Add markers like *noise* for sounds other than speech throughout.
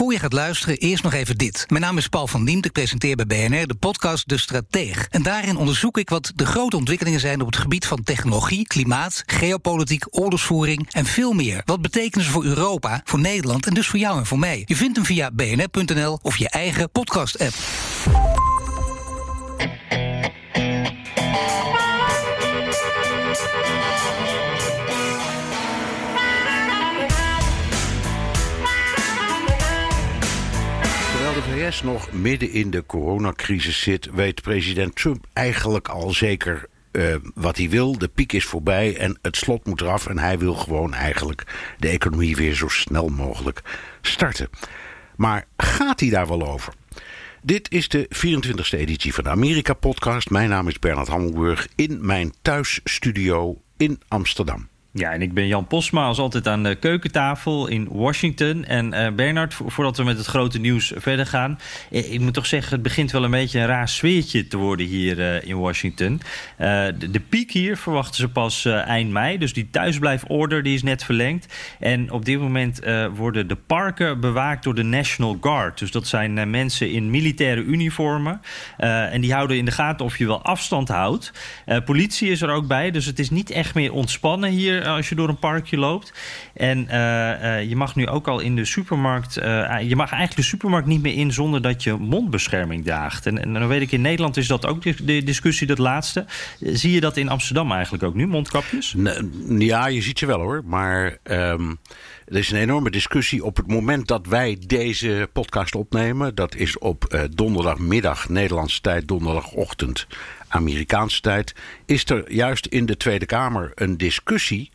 Voor je gaat luisteren, eerst nog even dit. Mijn naam is Paul van Diemt, ik presenteer bij BNR de podcast De Strateeg. En daarin onderzoek ik wat de grote ontwikkelingen zijn op het gebied van technologie, klimaat, geopolitiek, oorlogsvoering en veel meer. Wat betekenen ze voor Europa, voor Nederland en dus voor jou en voor mij? Je vindt hem via bnr.nl of je eigen podcast-app. De VS nog midden in de coronacrisis zit, weet president Trump eigenlijk al zeker eh, wat hij wil. De piek is voorbij en het slot moet eraf. En hij wil gewoon eigenlijk de economie weer zo snel mogelijk starten. Maar gaat hij daar wel over? Dit is de 24e editie van de Amerika-podcast. Mijn naam is Bernard Hammelburg in mijn thuisstudio in Amsterdam. Ja, en ik ben Jan Posma, als altijd aan de keukentafel in Washington. En uh, Bernard, vo voordat we met het grote nieuws verder gaan... Eh, ik moet toch zeggen, het begint wel een beetje een raar sfeertje te worden hier uh, in Washington. De, de, piek hier verwachten ze pas eind mei, dus die thuisblijforder die is net verlengd. En op dit moment worden de parken bewaakt door de National Guard. Dus dat zijn mensen in militaire uniformen. en die houden in de gaten of je wel afstand houdt. politie is er ook bij, dus het is niet echt meer ontspannen hier als je door een parkje loopt. En uh, uh, je mag nu ook al in de supermarkt. Je mag eigenlijk de supermarkt niet meer in zonder dat je mondbescherming draagt. En, en dan weet ik, in Nederland is dat ook de discussie, dat laatste. Zie je dat in Amsterdam eigenlijk ook nu, mondkapjes? ja, je ziet ze wel hoor. Maar. Um... Er is een enorme discussie op het moment dat wij deze podcast opnemen. Dat is op donderdagmiddag Nederlandse tijd, donderdagochtend Amerikaanse tijd. Is er juist in de Tweede Kamer een discussie.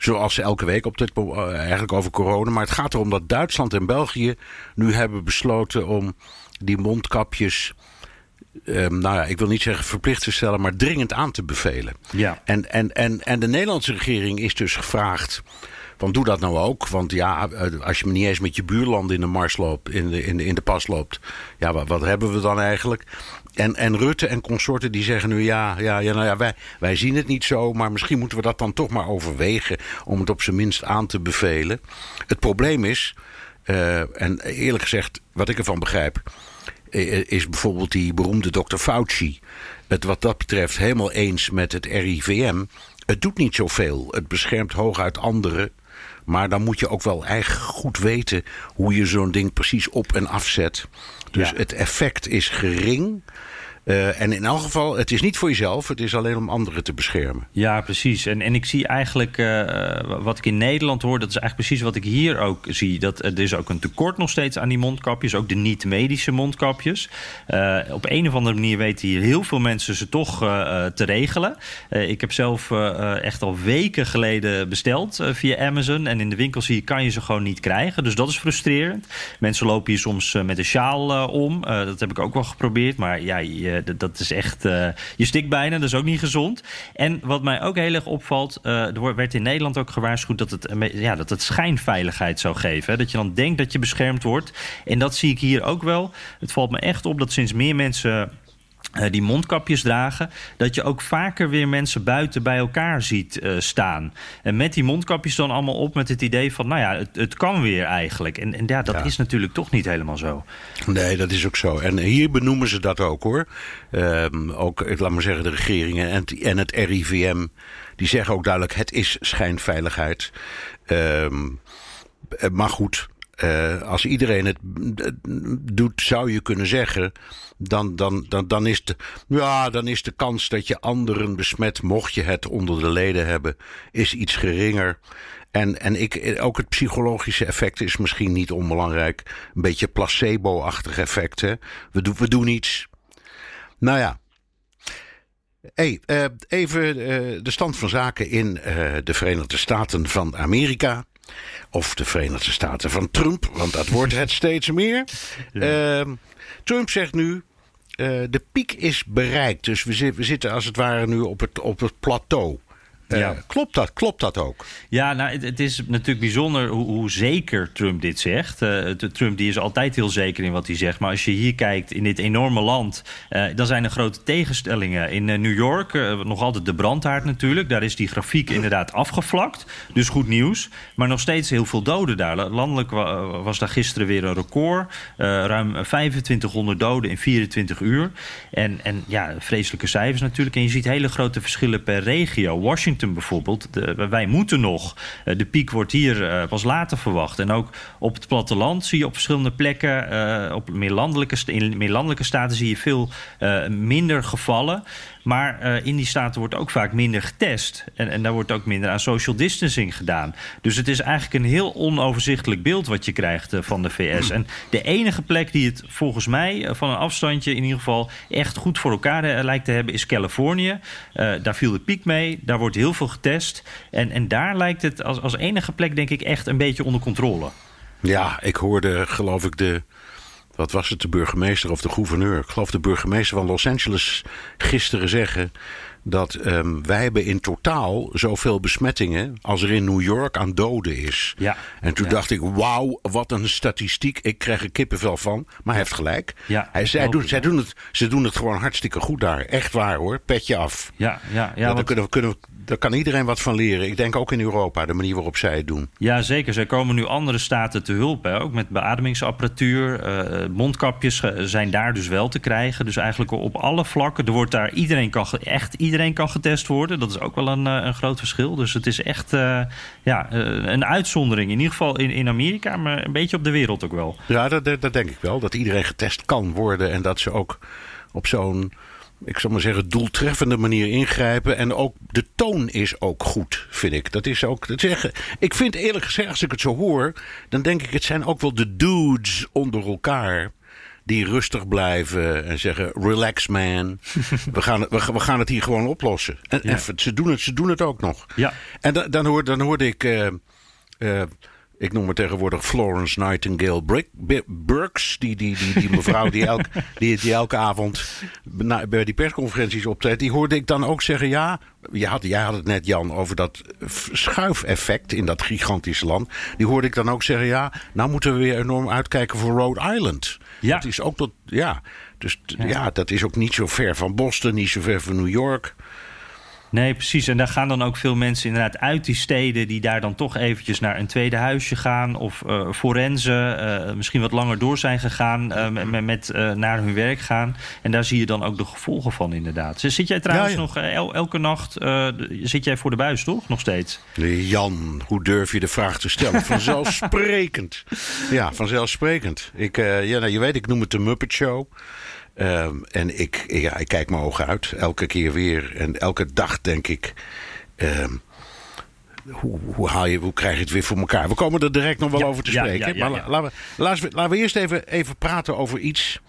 Zoals elke week op dit, uh, eigenlijk over corona. Maar het gaat erom dat Duitsland en België nu hebben besloten om die mondkapjes. Um, nou ja, ik wil niet zeggen verplicht te stellen, maar dringend aan te bevelen. Ja. En, en, en, en de Nederlandse regering is dus gevraagd. Want doe dat nou ook. Want ja, als je me niet eens met je buurland in de mars loopt, in de, in de, in de pas loopt. Ja, wat, wat hebben we dan eigenlijk? En, en Rutte en consorten die zeggen nu ja, ja, ja, nou ja wij, wij zien het niet zo, maar misschien moeten we dat dan toch maar overwegen om het op zijn minst aan te bevelen. Het probleem is, uh, en eerlijk gezegd, wat ik ervan begrijp, is bijvoorbeeld die beroemde dokter Fauci. Het wat dat betreft helemaal eens met het RIVM. Het doet niet zoveel. Het beschermt hooguit anderen. Maar dan moet je ook wel echt goed weten hoe je zo'n ding precies op en afzet. Dus ja. het effect is gering. Uh, en in elk geval, het is niet voor jezelf, het is alleen om anderen te beschermen. Ja, precies. En, en ik zie eigenlijk, uh, wat ik in Nederland hoor, dat is eigenlijk precies wat ik hier ook zie. Dat er is ook een tekort nog steeds aan die mondkapjes, ook de niet-medische mondkapjes. Op een of andere manier weten hier heel veel mensen ze toch te regelen. ik heb zelf echt al weken geleden besteld via Amazon. En in de winkels hier kan je ze gewoon niet krijgen. Dus dat is frustrerend. Mensen lopen hier soms met een sjaal om. dat heb ik ook wel geprobeerd. Maar ja, je, dat is echt. Uh, je stikt bijna, dat is ook niet gezond. En wat mij ook heel erg opvalt. Uh, er werd in Nederland ook gewaarschuwd dat het, ja, dat het schijnveiligheid zou geven. Hè? Dat je dan denkt dat je beschermd wordt. En dat zie ik hier ook wel. Het valt me echt op dat sinds meer mensen. Uh, die mondkapjes dragen, dat je ook vaker weer mensen buiten bij elkaar ziet uh, staan. En met die mondkapjes dan allemaal op met het idee van, nou ja, het, het kan weer eigenlijk. En, en ja, dat ja. is natuurlijk toch niet helemaal zo. Nee, dat is ook zo. En hier benoemen ze dat ook hoor. Um, ook, laat maar zeggen, de regeringen en, en het RIVM, die zeggen ook duidelijk, het is schijnveiligheid. Um, maar goed, uh, als iedereen het doet, zou je kunnen zeggen. Dan, dan, dan, dan, is de, ja, dan is de kans dat je anderen besmet, mocht je het onder de leden hebben, is iets geringer. En, en ik, ook het psychologische effect is misschien niet onbelangrijk. Een beetje placebo-achtig effect. We, do, we doen iets. Nou ja. Hey, uh, even uh, de stand van zaken in de Verenigde Staten van Amerika. Of de Verenigde Staten van Trump, want dat wordt het steeds meer. *laughs* Ja. Uh, Trump zegt nu. de piek is bereikt. Dus we, we, zitten als het ware nu op het, op het plateau. Eh, ja. klopt, dat, klopt dat ook? Ja, nou, het, is natuurlijk bijzonder hoe, hoe, zeker Trump dit zegt. Uh, Trump die is altijd heel zeker in wat hij zegt. Maar als je hier kijkt in dit enorme land, uh, dan zijn er grote tegenstellingen. In New York, nog altijd de brandhaard natuurlijk. Daar is die grafiek inderdaad afgevlakt. Dus goed nieuws. Maar nog steeds heel veel doden daar. Landelijk was daar gisteren weer een record. ruim 2500 doden in 24 uur. En, en ja, vreselijke cijfers natuurlijk. En je ziet hele grote verschillen per regio. Washington bijvoorbeeld. De, wij moeten nog. Eh, de piek wordt hier uh, pas later verwacht. En ook op het platteland zie je op verschillende plekken, uh, op meer landelijke, meer landelijke staten zie je veel minder gevallen. Maar in die staten wordt ook vaak minder getest. En, en daar wordt ook minder aan social distancing gedaan. Dus het is eigenlijk een heel onoverzichtelijk beeld wat je krijgt van de VS. En de enige plek die het volgens mij van een afstandje in ieder geval echt goed voor elkaar lijkt te hebben, is Californië. daar viel de piek mee. Daar wordt heel veel getest. En, en daar lijkt het als, als enige plek, denk ik, echt een beetje onder controle. Ja, ik hoorde, geloof ik, de wat was het, de burgemeester of de gouverneur? Ik geloof de burgemeester van Los Angeles gisteren zeggen dat um, wij hebben in totaal zoveel besmettingen als er in New York aan doden is. Ja, en toen dacht ik, wauw, wat een statistiek. Ik krijg er kippenvel van. Maar hij heeft gelijk. Ja, hij, zij, doen, zij doen het, ze doen het gewoon hartstikke goed daar. Echt waar hoor, petje af. Ja, ja, ja, ja kunnen, we, kunnen, daar kan iedereen wat van leren. Ik denk ook in Europa, de manier waarop zij het doen. Ja, zeker. Zij komen nu andere staten te hulp. Hè? Ook met beademingsapparatuur. Uh, mondkapjes zijn daar dus wel te krijgen. Dus eigenlijk op alle vlakken. Er wordt daar iedereen kan, echt iedereen kan getest worden. Dat is ook wel een, eh, een groot verschil. Dus het is echt uh, ja, een uitzondering. In ieder geval in, in Amerika, maar een beetje op de wereld ook wel. Ja, dat, dat denk ik wel. Dat iedereen getest kan worden. En dat ze ook op zo'n ik zal maar zeggen, doeltreffende manier ingrijpen. En ook de toon is ook goed, vind ik. Dat is ook. Dat zeggen, ik vind eerlijk gezegd, als ik het zo hoor, dan denk ik, het zijn ook wel de dudes onder elkaar. Die rustig blijven en zeggen: Relax, man. *laughs* we, gaan, we, we, gaan het hier gewoon oplossen. En, en, ze, doen het, ze doen het ook nog. Ja. En dan, dan, hoor, dan hoorde ik. Uh, uh, ik noem het tegenwoordig Florence Nightingale Burks. Die, die, die, die mevrouw die, elk, die, die elke avond bij die persconferenties optreedt. Die hoorde ik dan ook zeggen: ja, je had, jij had het net, Jan, over dat schuifeffect in dat gigantische land. Die hoorde ik dan ook zeggen: ja, nou moeten we weer enorm uitkijken voor Rhode Island. Ja. Dat is ook tot, ja, dus ja. ja, dat is ook niet zo ver van Boston, niet zo ver van New York. Nee, precies. En daar gaan dan ook veel mensen inderdaad uit die steden... die daar dan toch eventjes naar een tweede huisje gaan... of uh, forensen, uh, misschien wat langer door zijn gegaan... Uh, met, met naar hun werk gaan. En daar zie je dan ook de gevolgen van inderdaad. Zit jij trouwens nog el elke nacht... zit jij voor de buis, toch? Nog steeds? Jan, hoe durf je de vraag te stellen? Vanzelfsprekend. *laughs* ja, vanzelfsprekend. Ik, ja, nou, je weet, ik noem het de Muppet Show... Um, en ik, ja, ik kijk mijn ogen uit, elke keer weer. En elke dag denk ik. Um, hoe, hoe, haal je, hoe krijg je het weer voor elkaar? We komen er direct nog wel over te spreken. Ja, maar laten, we, laten, we, laten we eerst even, even praten over iets.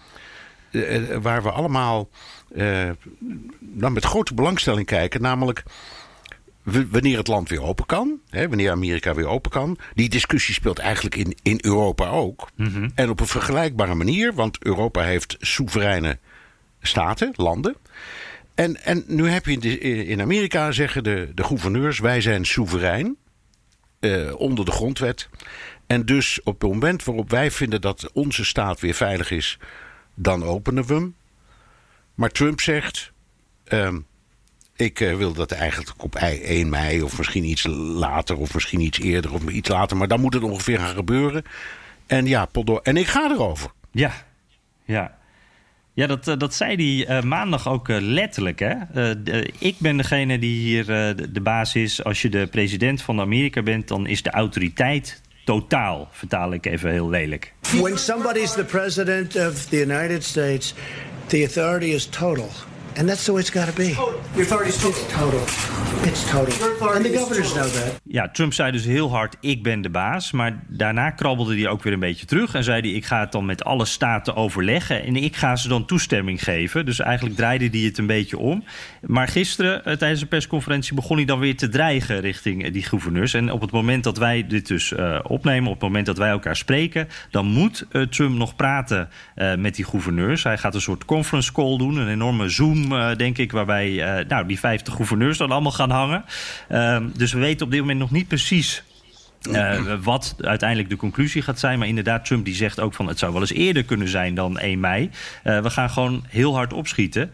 Uh, waar we allemaal uh, dan met grote belangstelling kijken. Namelijk wanneer het land weer open kan, hè, wanneer Amerika weer open kan. Die discussie speelt eigenlijk in, in Europa ook. Mhm. En op een vergelijkbare manier, want Europa heeft soevereine staten, landen. En, en nu heb je in, in Amerika zeggen de, de gouverneurs: wij zijn soeverein eh, onder de grondwet. En dus op het moment waarop wij vinden dat onze staat weer veilig is, dan openen we hem. Maar Trump zegt. Uh, ik uh, wil dat eigenlijk op 1 mei of misschien iets later of misschien iets eerder of iets later. Maar dan moet het ongeveer gaan gebeuren. En ja, En ik ga erover. Ja, ja. Ja, dat, eh, dat zei hij uh, maandag ook uh, letterlijk. Hè? De, ik ben degene die hier de, de baas is. Als je de president van Amerika bent, dan is de autoriteit totaal. Vertaal ik even heel lelijk. When somebody is the president of the United States, the authority is total. And that's the way it's got to be. Your authority's total. It's total. It's total. And the governors know that. Ja, Trump zei dus heel hard: ik ben de baas. Maar daarna krabbelde hij ook weer een beetje terug en zei hij: ik ga het dan met alle staten overleggen en ik ga ze dan toestemming geven. Dus eigenlijk draaide hij het een beetje om. Maar gisteren eh, tijdens de persconferentie begon hij dan weer te dreigen richting eh, die gouverneurs. En op het moment dat wij dit dus uh, opnemen, op het moment dat wij elkaar spreken, dan moet uh, Trump nog praten uh, met die gouverneurs. Hij gaat een soort conference call doen, een enorme Zoom, uh, denk ik, waarbij uh, nou, die 50 gouverneurs dan allemaal gaan hangen. Uh, dus we weten op dit moment nog niet precies. Uh, wat uiteindelijk de conclusie gaat zijn. Maar inderdaad, Trump die zegt ook van het zou wel eens eerder kunnen zijn dan 1 mei. We gaan gewoon heel hard opschieten.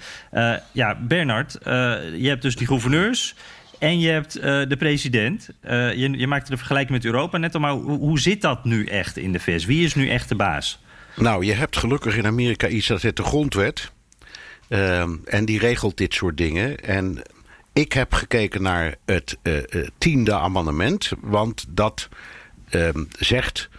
Ja, Bernard, je hebt dus die gouverneurs. En je hebt de president. je, je maakte de vergelijking met Europa net al. Maar hoe, hoe zit dat nu echt in de VS? Wie is nu echt de baas? Nou, je hebt gelukkig in Amerika iets dat heet de grondwet. En die regelt dit soort dingen. En ik heb gekeken naar het uh, uh, tiende amendement, want dat uh, zegt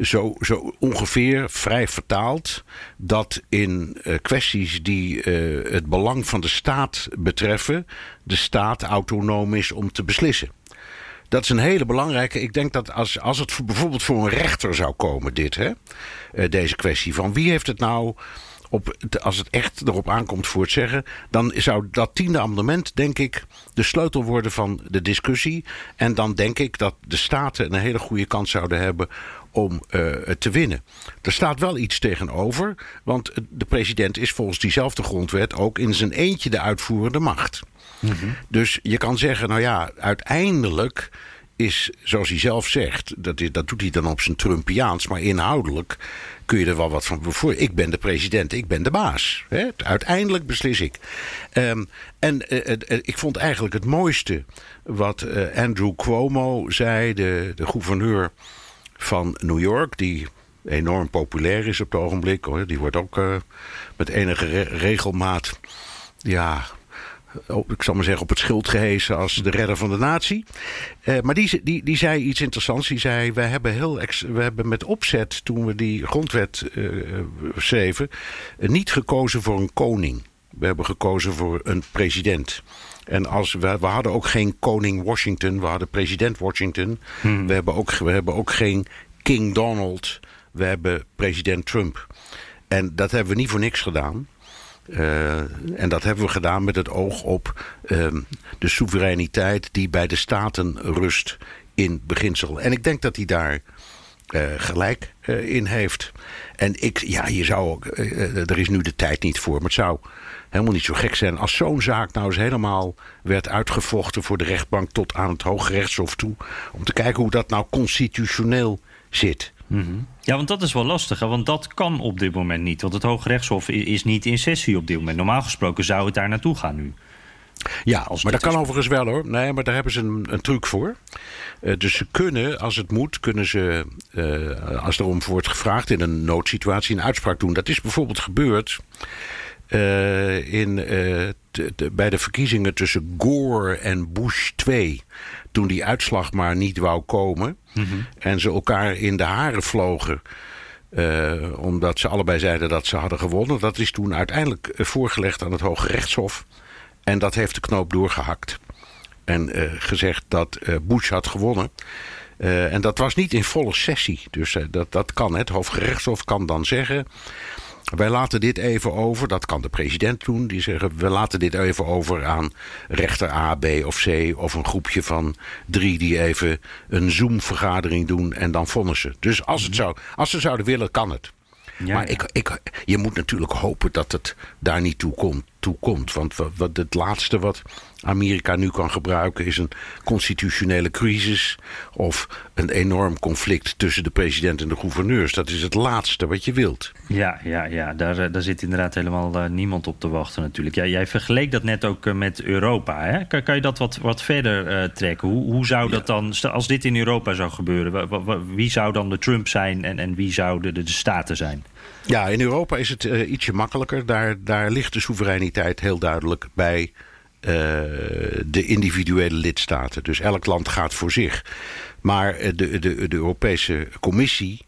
zo, zo, ongeveer vrij vertaald dat in uh, kwesties die het belang van de staat betreffen, de staat autonoom is om te beslissen. Dat is een hele belangrijke. Ik denk dat als, als het voor, bijvoorbeeld voor een rechter zou komen, dit, hè, deze kwestie van wie heeft het nou op, als het echt erop aankomt voor het zeggen, dan zou dat tiende amendement, denk ik, de sleutel worden van de discussie. En dan denk ik dat de staten een hele goede kans zouden hebben om uh, te winnen. Er staat wel iets tegenover, want de president is volgens diezelfde grondwet ook in zijn eentje de uitvoerende macht. Mm-hmm. Dus je kan zeggen, nou ja, uiteindelijk is, zoals hij zelf zegt, dat, dat doet hij dan op zijn Trumpiaans, maar inhoudelijk kun je er wel wat van voor. Ik ben de president, ik ben de baas. Hè? Uiteindelijk beslis ik. Um, en uh, uh, ik vond eigenlijk het mooiste wat uh, Andrew Cuomo zei, de, de gouverneur van New York, die enorm populair is op het ogenblik. Hoor. Die wordt ook met enige re regelmaat ja, ik zal maar zeggen, op het schild gehezen als de redder van de natie. Uh, maar die, die, die zei iets interessants. Die zei, we hebben, heel we hebben met opzet, toen we die grondwet uh, schreven, uh, niet gekozen voor een koning. We hebben gekozen voor een president. En als we, we hadden ook geen koning Washington, we hadden president Washington. Hmm. We, hebben ook, we hebben ook geen King Donald, we hebben president Trump. En dat hebben we niet voor niks gedaan. Uh, en dat hebben we gedaan met het oog op uh, de soevereiniteit die bij de staten rust in beginsel. En ik denk dat hij daar uh, gelijk in heeft. En ik, ja, je zou ook, er is nu de tijd niet voor, maar het zou helemaal niet zo gek zijn als zo'n zaak nou eens helemaal werd uitgevochten voor de rechtbank tot aan het Hoge Rechtshof toe. Om te kijken hoe dat nou constitutioneel zit. Mm-hmm. Ja, want dat is wel lastig, hè? want dat kan op dit moment niet. Want het Hoge Rechtshof is niet in sessie op dit moment. Normaal gesproken zou het daar naartoe gaan nu. Ja, als maar dat kan is... overigens wel hoor. Nee, maar daar hebben ze een, een truc voor. Uh, dus ze kunnen, als het moet, kunnen ze, uh, als er om wordt gevraagd in een noodsituatie, een uitspraak doen. Dat is bijvoorbeeld gebeurd uh, in, bij de verkiezingen tussen Gore en Bush 2 toen die uitslag maar niet wou komen. Mm-hmm. En ze elkaar in de haren vlogen. Uh, omdat ze allebei zeiden dat ze hadden gewonnen. Dat is toen uiteindelijk voorgelegd aan het Hoge Rechtshof. En dat heeft de knoop doorgehakt. En uh, gezegd dat uh, Bush had gewonnen. en dat was niet in volle sessie. Dus dat, dat kan. Het Hoge Rechtshof kan dan zeggen. Wij laten dit even over, dat kan de president doen. Die zeggen, we laten dit even over aan rechter A, B of C... of een groepje van drie die even een Zoom-vergadering doen... en dan vonnissen. Dus als, het zou, als ze zouden willen, kan het. Ja, maar ja. Ik, ik, je moet natuurlijk hopen dat het daar niet toe komt. Toe komt. Want wat, wat het laatste wat Amerika nu kan gebruiken is een constitutionele crisis of een enorm conflict tussen de president en de gouverneurs. Dat is het laatste wat je wilt. Ja, ja, ja. Daar, daar zit inderdaad helemaal uh, niemand op te wachten natuurlijk. Ja, jij vergeleek dat net ook uh, met Europa. Hè? Kan, kan je dat wat, wat verder uh, trekken? Hoe, hoe zou dat ja. dan, als dit in Europa zou gebeuren, wie zou dan de Trump zijn en, en wie zouden de, de staten zijn? Ja, in Europa is het uh, ietsje makkelijker. Daar, daar ligt de soevereiniteit heel duidelijk bij uh, de individuele lidstaten. Dus elk land gaat voor zich. Maar de, de, de Europese Commissie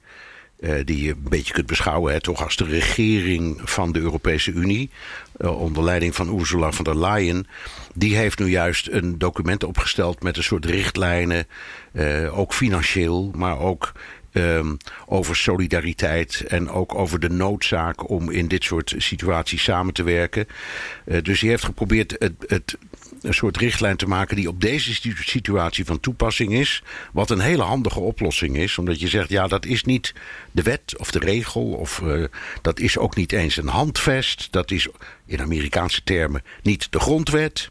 eh, die je een beetje kunt beschouwen hè, toch als de regering van de Europese Unie, eh, onder leiding van Ursula von der Leyen, die heeft nu juist een document opgesteld met een soort richtlijnen, eh, ook financieel, maar ook ehm, over solidariteit en ook over de noodzaak om in dit soort situaties samen te werken. Eh, dus die heeft geprobeerd het, het een soort richtlijn te maken die op deze situ- situatie van toepassing is. Wat een hele handige oplossing is. Omdat je zegt, ja, dat is niet de wet of de regel. Of eh, dat is ook niet eens een handvest. Dat is in Amerikaanse termen niet de grondwet.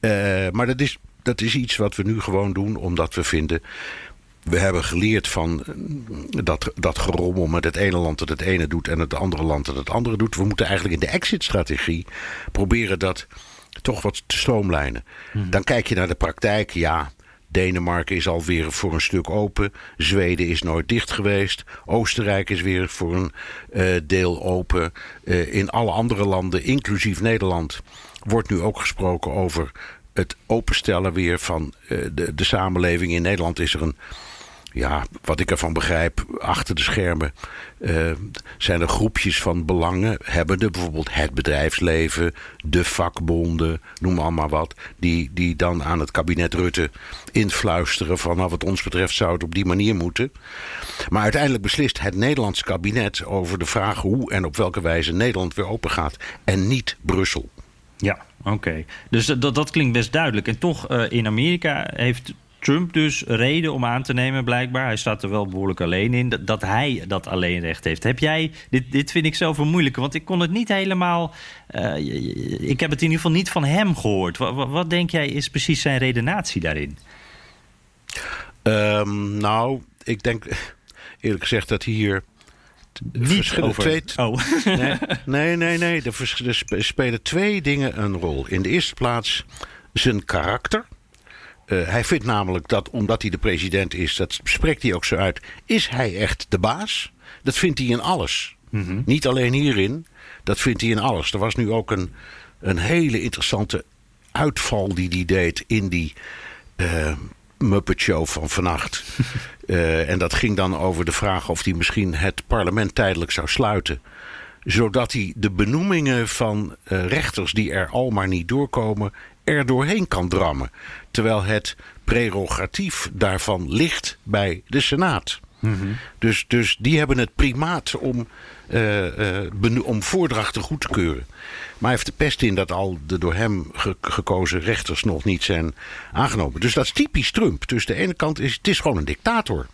Eh, maar dat is, dat is iets wat we nu gewoon doen omdat we vinden. We hebben geleerd van eh, dat, dat gerommel met het ene land dat het ene doet en het andere land dat het andere doet. We moeten eigenlijk in de exit-strategie proberen dat toch wat te stroomlijnen. Dan kijk je naar de praktijk. Ja, Denemarken is alweer voor een stuk open. Zweden is nooit dicht geweest. Oostenrijk is weer voor een eh, deel open. Eh, in alle andere landen, inclusief Nederland, wordt nu ook gesproken over het openstellen weer van de, de samenleving. In Nederland is er een ja, wat ik ervan begrijp, achter de schermen eh, zijn er groepjes van belangen. Hebben er bijvoorbeeld het bedrijfsleven, de vakbonden, noem allemaal wat. Die, die dan aan het kabinet Rutte influisteren van wat ons betreft zou het op die manier moeten. Maar uiteindelijk beslist het Nederlandse kabinet over de vraag hoe en op welke wijze Nederland weer open gaat. En niet Brussel. Ja, oké. Dus dat, dat klinkt best duidelijk. En toch, eh, in Amerika heeft Trump dus reden om aan te nemen, blijkbaar. Hij staat er wel behoorlijk alleen in, dat, dat hij dat alleen recht heeft. Heb jij, dit, dit vind ik zelf een moeilijke, want ik kon het niet helemaal. eh, ik heb het in ieder geval niet van hem gehoord. Wat, wat, wat denk jij is precies zijn redenatie daarin? Ehm, nou, ik denk eerlijk gezegd dat hier Niet verschillen over. twee, Oh. *laughs* Nee, nee, nee. nee. Er, spelen twee dingen een rol. In de eerste plaats zijn karakter. Eh, hij vindt namelijk dat omdat hij de president is, dat spreekt hij ook zo uit, is hij echt de baas. Dat vindt hij in alles. Niet alleen hierin, dat vindt hij in alles. Er was nu ook een, een hele interessante uitval die hij deed in die eh, Muppet Show van vannacht. *laughs* Eh, en dat ging dan over de vraag of hij misschien het parlement tijdelijk zou sluiten zodat hij de benoemingen van eh, rechters die er al maar niet doorkomen, er doorheen kan drammen. Terwijl het prerogatief daarvan ligt bij de Senaat. dus, dus die hebben het primaat om, beno- om voordrachten goed te keuren. Maar hij heeft de pest in dat al de door hem ge- gekozen rechters nog niet zijn aangenomen. Dus dat is typisch Trump. Dus de ene kant is het is gewoon een dictator.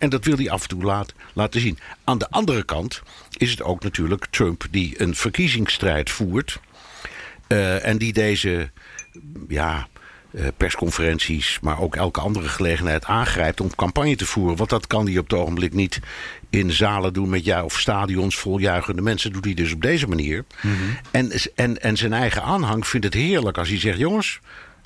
En dat wil hij af en toe laat, laten zien. Aan de andere kant is het ook natuurlijk Trump die een verkiezingsstrijd voert. eh, en die deze ja, eh, persconferenties, maar ook elke andere gelegenheid aangrijpt om campagne te voeren. Want dat kan hij op het ogenblik niet in zalen doen met ja, of stadions vol juichende mensen. Doet hij dus op deze manier. en, en, en zijn eigen aanhang vindt het heerlijk als hij zegt: jongens,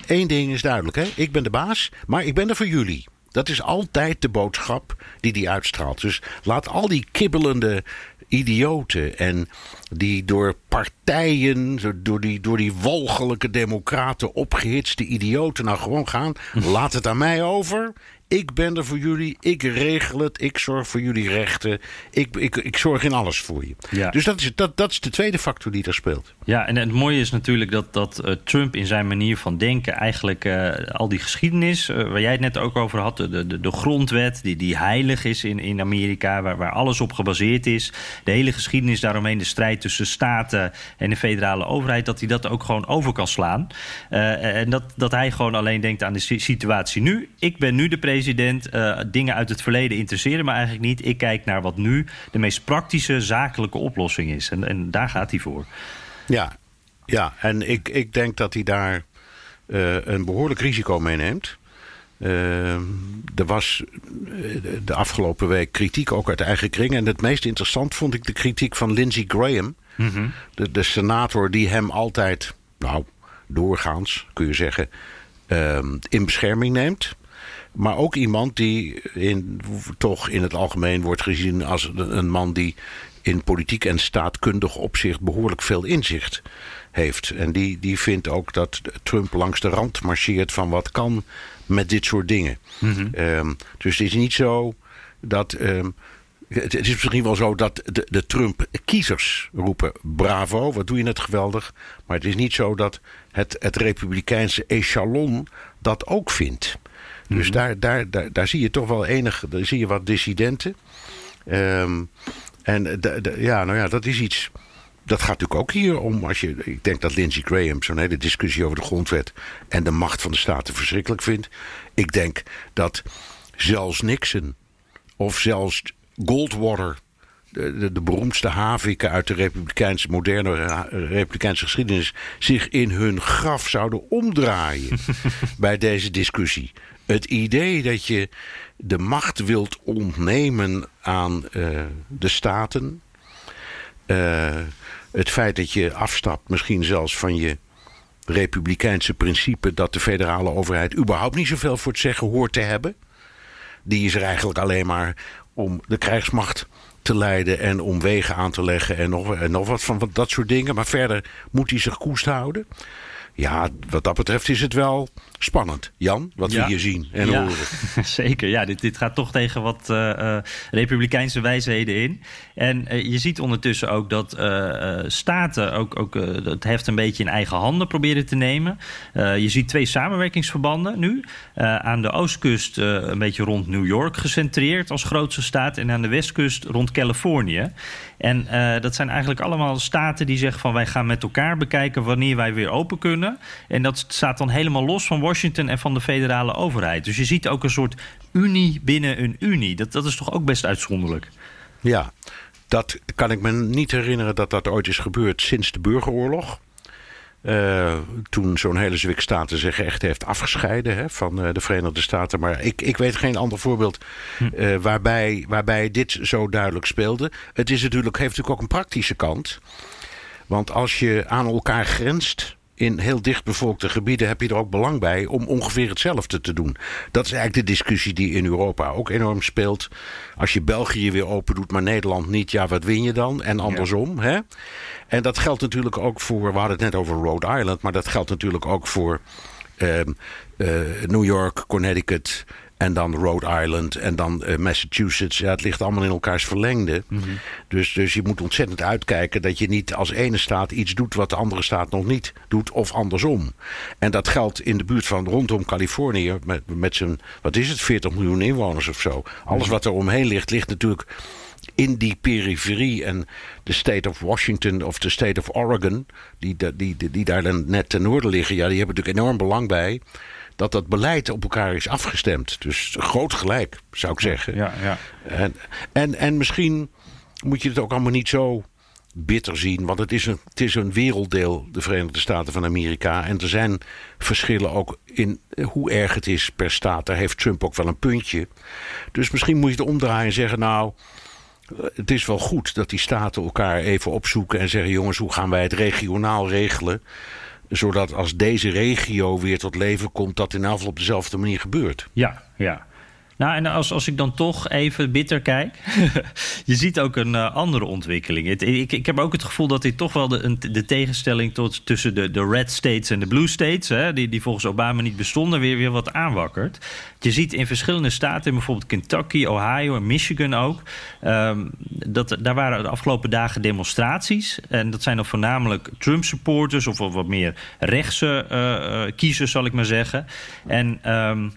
één ding is duidelijk. Hè? Ik ben de baas, maar ik ben er voor jullie. Dat is altijd de boodschap die hij uitstraalt. Dus laat al die kibbelende idioten en die door partijen, door die, door die walgelijke democraten opgehitste idioten nou gewoon gaan. *laughs* Laat het aan mij over. Ik ben er voor jullie. Ik regel het. Ik zorg voor jullie rechten. Ik, ik, ik zorg in alles voor je. Ja. Dus dat is, dat, dat is de tweede factor die daar speelt. Ja, en het mooie is natuurlijk dat, dat eh, Trump in zijn manier van denken eigenlijk eh, al die geschiedenis, eh, waar jij het net ook over had, de, de, de grondwet die, die heilig is in, in Amerika, waar, waar alles op gebaseerd is, de hele geschiedenis daaromheen, de strijd tussen staten en de federale overheid, dat hij dat ook gewoon over kan slaan. En dat, dat hij gewoon alleen denkt aan de si- situatie nu. Ik ben nu de president, eh, dingen uit het verleden interesseren me eigenlijk niet. Ik kijk naar wat nu de meest praktische, zakelijke oplossing is. En, en daar gaat hij voor. Ja, ja en ik, ik denk dat hij daar eh, een behoorlijk risico meeneemt. Eh, er was de afgelopen week kritiek ook uit de eigen kring. En het meest interessant vond ik de kritiek van Lindsey Graham. de, de senator die hem altijd, nou, doorgaans kun je zeggen, ehm, in bescherming neemt. Maar ook iemand die in, toch in het algemeen wordt gezien als een man die in politiek en staatkundig opzicht behoorlijk veel inzicht heeft. En die, die vindt ook dat Trump langs de rand marcheert van wat kan met dit soort dingen. Ehm, dus het is niet zo dat ehm, Het, het is misschien wel zo dat de, de Trump-kiezers roepen: bravo, wat doe je net geweldig. Maar het is niet zo dat het, het Republikeinse echelon dat ook vindt. Dus daar, daar, daar, daar zie je toch wel enig, daar zie je wat dissidenten. Ehm, en ja, nou ja, dat is iets. Dat gaat natuurlijk ook hier om. Als je, ik denk dat Lindsey Graham zo'n hele discussie over de grondwet en de macht van de staten verschrikkelijk vindt. Ik denk dat zelfs Nixon of zelfs Goldwater, de, de, de beroemdste haviken uit de republikeinse, moderne republikeinse geschiedenis, zich in hun graf zouden omdraaien *laughs* bij deze discussie. Het idee dat je de macht wilt ontnemen aan eh, de staten, eh, het feit dat je afstapt misschien zelfs van je republikeinse principe dat de federale overheid überhaupt niet zoveel voor het zeggen hoort te hebben. Die is er eigenlijk alleen maar om de krijgsmacht te leiden en om wegen aan te leggen en nog, wat van dat soort dingen. Maar verder moet hij zich koest houden. Ja, wat dat betreft is het wel spannend. Jan, wat Ja. we hier zien en Ja, horen. *laughs* Zeker, ja, dit, dit gaat toch tegen wat eh, eh, republikeinse wijsheden in. En eh, je ziet ondertussen ook dat staten ook, ook het heft een beetje in eigen handen proberen te nemen. Je ziet twee samenwerkingsverbanden nu. Aan de oostkust een beetje rond New York gecentreerd als grootste staat. En aan de westkust rond Californië. En dat zijn eigenlijk allemaal staten die zeggen van wij gaan met elkaar bekijken wanneer wij weer open kunnen. En dat staat dan helemaal los van Washington en van de federale overheid. Dus je ziet ook een soort unie binnen een unie. Dat, dat is toch ook best uitzonderlijk. Ja, dat kan ik me niet herinneren dat dat ooit is gebeurd sinds de burgeroorlog. Eh, toen zo'n hele zwik staten zich echt heeft afgescheiden hè, van eh, de Verenigde Staten. Maar ik, ik weet geen ander voorbeeld eh, waarbij, waarbij dit zo duidelijk speelde. Het is natuurlijk, heeft natuurlijk ook een praktische kant. Want als je aan elkaar grenst in heel dichtbevolkte gebieden, heb je er ook belang bij om ongeveer hetzelfde te doen. Dat is eigenlijk de discussie die in Europa ook enorm speelt. Als je België weer open doet, maar Nederland niet, ja, wat win je dan? En andersom. Hè? En dat geldt natuurlijk ook voor, we hadden het net over Rhode Island, maar dat geldt natuurlijk ook voor ehm, eh, New York, Connecticut. En dan Rhode Island en dan eh, Massachusetts. Ja, het ligt allemaal in elkaars verlengde. dus, dus je moet ontzettend uitkijken dat je niet als ene staat iets doet wat de andere staat nog niet doet, of andersom. En dat geldt in de buurt van rondom Californië, met, met zijn, wat is het, 40 miljoen inwoners of zo. Alles wat er omheen ligt, ligt natuurlijk in die periferie. En de state of Washington of de state of Oregon, die, die, die, die daar dan net ten noorden liggen, ja, die hebben natuurlijk enorm belang bij dat dat beleid op elkaar is afgestemd. Dus groot gelijk, zou ik zeggen. Ja, ja. En, en, en misschien moet je het ook allemaal niet zo bitter zien. Want het is, een, het is een werelddeel, de Verenigde Staten van Amerika. En er zijn verschillen ook in hoe erg het is per staat. Daar heeft Trump ook wel een puntje. Dus misschien moet je het omdraaien en zeggen... nou, het is wel goed dat die staten elkaar even opzoeken... en zeggen, jongens, hoe gaan wij het regionaal regelen zodat als deze regio weer tot leven komt, dat in geval op dezelfde manier gebeurt. Ja, ja. Nou, en als, als ik dan toch even bitter kijk. *laughs* je ziet ook een uh, andere ontwikkeling. Ik, ik heb ook het gevoel dat dit toch wel de, een, de tegenstelling tot, tussen de, de red states en de blue states, hè, die, die volgens Obama niet bestonden, weer, weer wat aanwakkert. Je ziet in verschillende staten, bijvoorbeeld Kentucky, Ohio en Michigan ook. Um, dat, daar waren de afgelopen dagen demonstraties. En dat zijn dan voornamelijk Trump-supporters of wat meer rechtse uh, kiezers, zal ik maar zeggen. En. Um,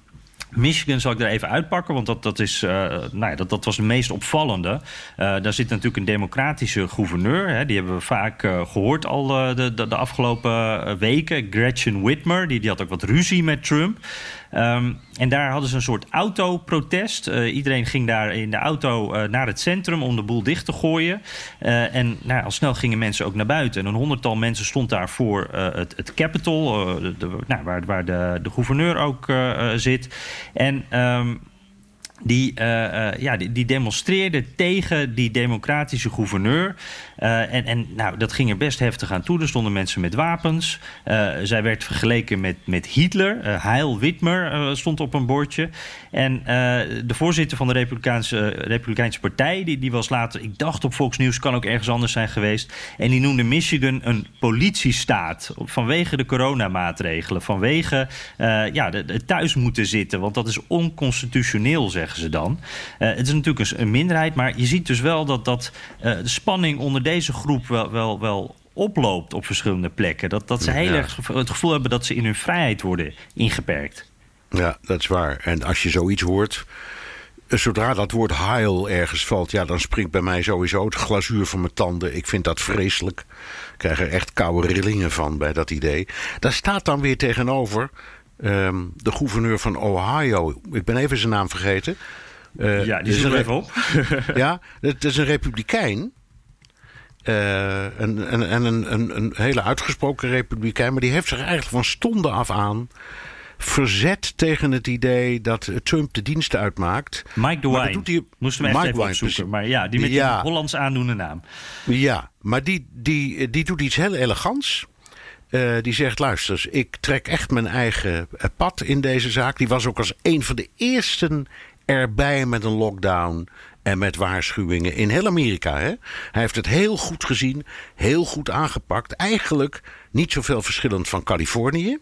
Michigan zal ik er even uitpakken, want dat, dat, is, uh, nou ja, dat, dat was de meest opvallende. Uh, daar zit natuurlijk een democratische gouverneur. Hè, die hebben we vaak uh, gehoord al de, de, de, afgelopen weken. Gretchen Whitmer, die, die had ook wat ruzie met Trump. Um, en daar hadden ze een soort autoprotest. Uh, iedereen ging daar in de auto uh, naar het centrum om de boel dicht te gooien. Uh, en nou, al snel gingen mensen ook naar buiten. En een honderdtal mensen stond daar voor het, het Capitol, nou, waar, waar de, de gouverneur ook zit. En um, die, uh, ja, die, die, demonstreerden tegen die democratische gouverneur. Eh, en en nou, dat ging er best heftig aan toe. Er stonden mensen met wapens. Uh, zij werd vergeleken met, met Hitler. Uh, Heil Witmer stond op een bordje. En de voorzitter van de Republikeinse, Republikeinse Partij, die, die was later, ik dacht op News, kan ook ergens anders zijn geweest. En die noemde Michigan een politiestaat. Vanwege de coronamaatregelen. Vanwege ja, thuis moeten zitten. Want dat is onconstitutioneel, zeggen ze dan. het is natuurlijk een, een, minderheid, maar je ziet dus wel dat, dat de spanning onder deze groep wel, wel, wel oploopt op verschillende plekken. Dat, dat ze heel erg het gevoel hebben dat ze in hun vrijheid worden ingeperkt. Ja, dat is waar. En als je zoiets hoort. Eh, zodra dat woord heil ergens valt, ja, dan springt bij mij sowieso het glazuur van mijn tanden. Ik vind dat vreselijk. Ik krijg er echt koude rillingen van bij dat idee. Daar staat dan weer tegenover um, de gouverneur van Ohio. Ik ben even zijn naam vergeten. Uh, ja, die zit er even op. *laughs* ja, het is een republikein. Uh, en en, en een, een, een, hele uitgesproken republikein. Maar die heeft zich eigenlijk van stonden af aan verzet tegen het idee dat Trump de dienst uitmaakt. Mike hij, Moesten we Mike even opzoeken. Maar ja, die met die Hollands aandoende naam. Ja, maar die, die, die doet iets heel elegants. Uh, die zegt: luister, ik trek echt mijn eigen pad in deze zaak. Die was ook als een van de eersten erbij met een lockdown en met waarschuwingen in heel Amerika. Hè? Hij heeft het heel goed gezien, heel goed aangepakt. Eigenlijk niet zoveel verschillend van Californië.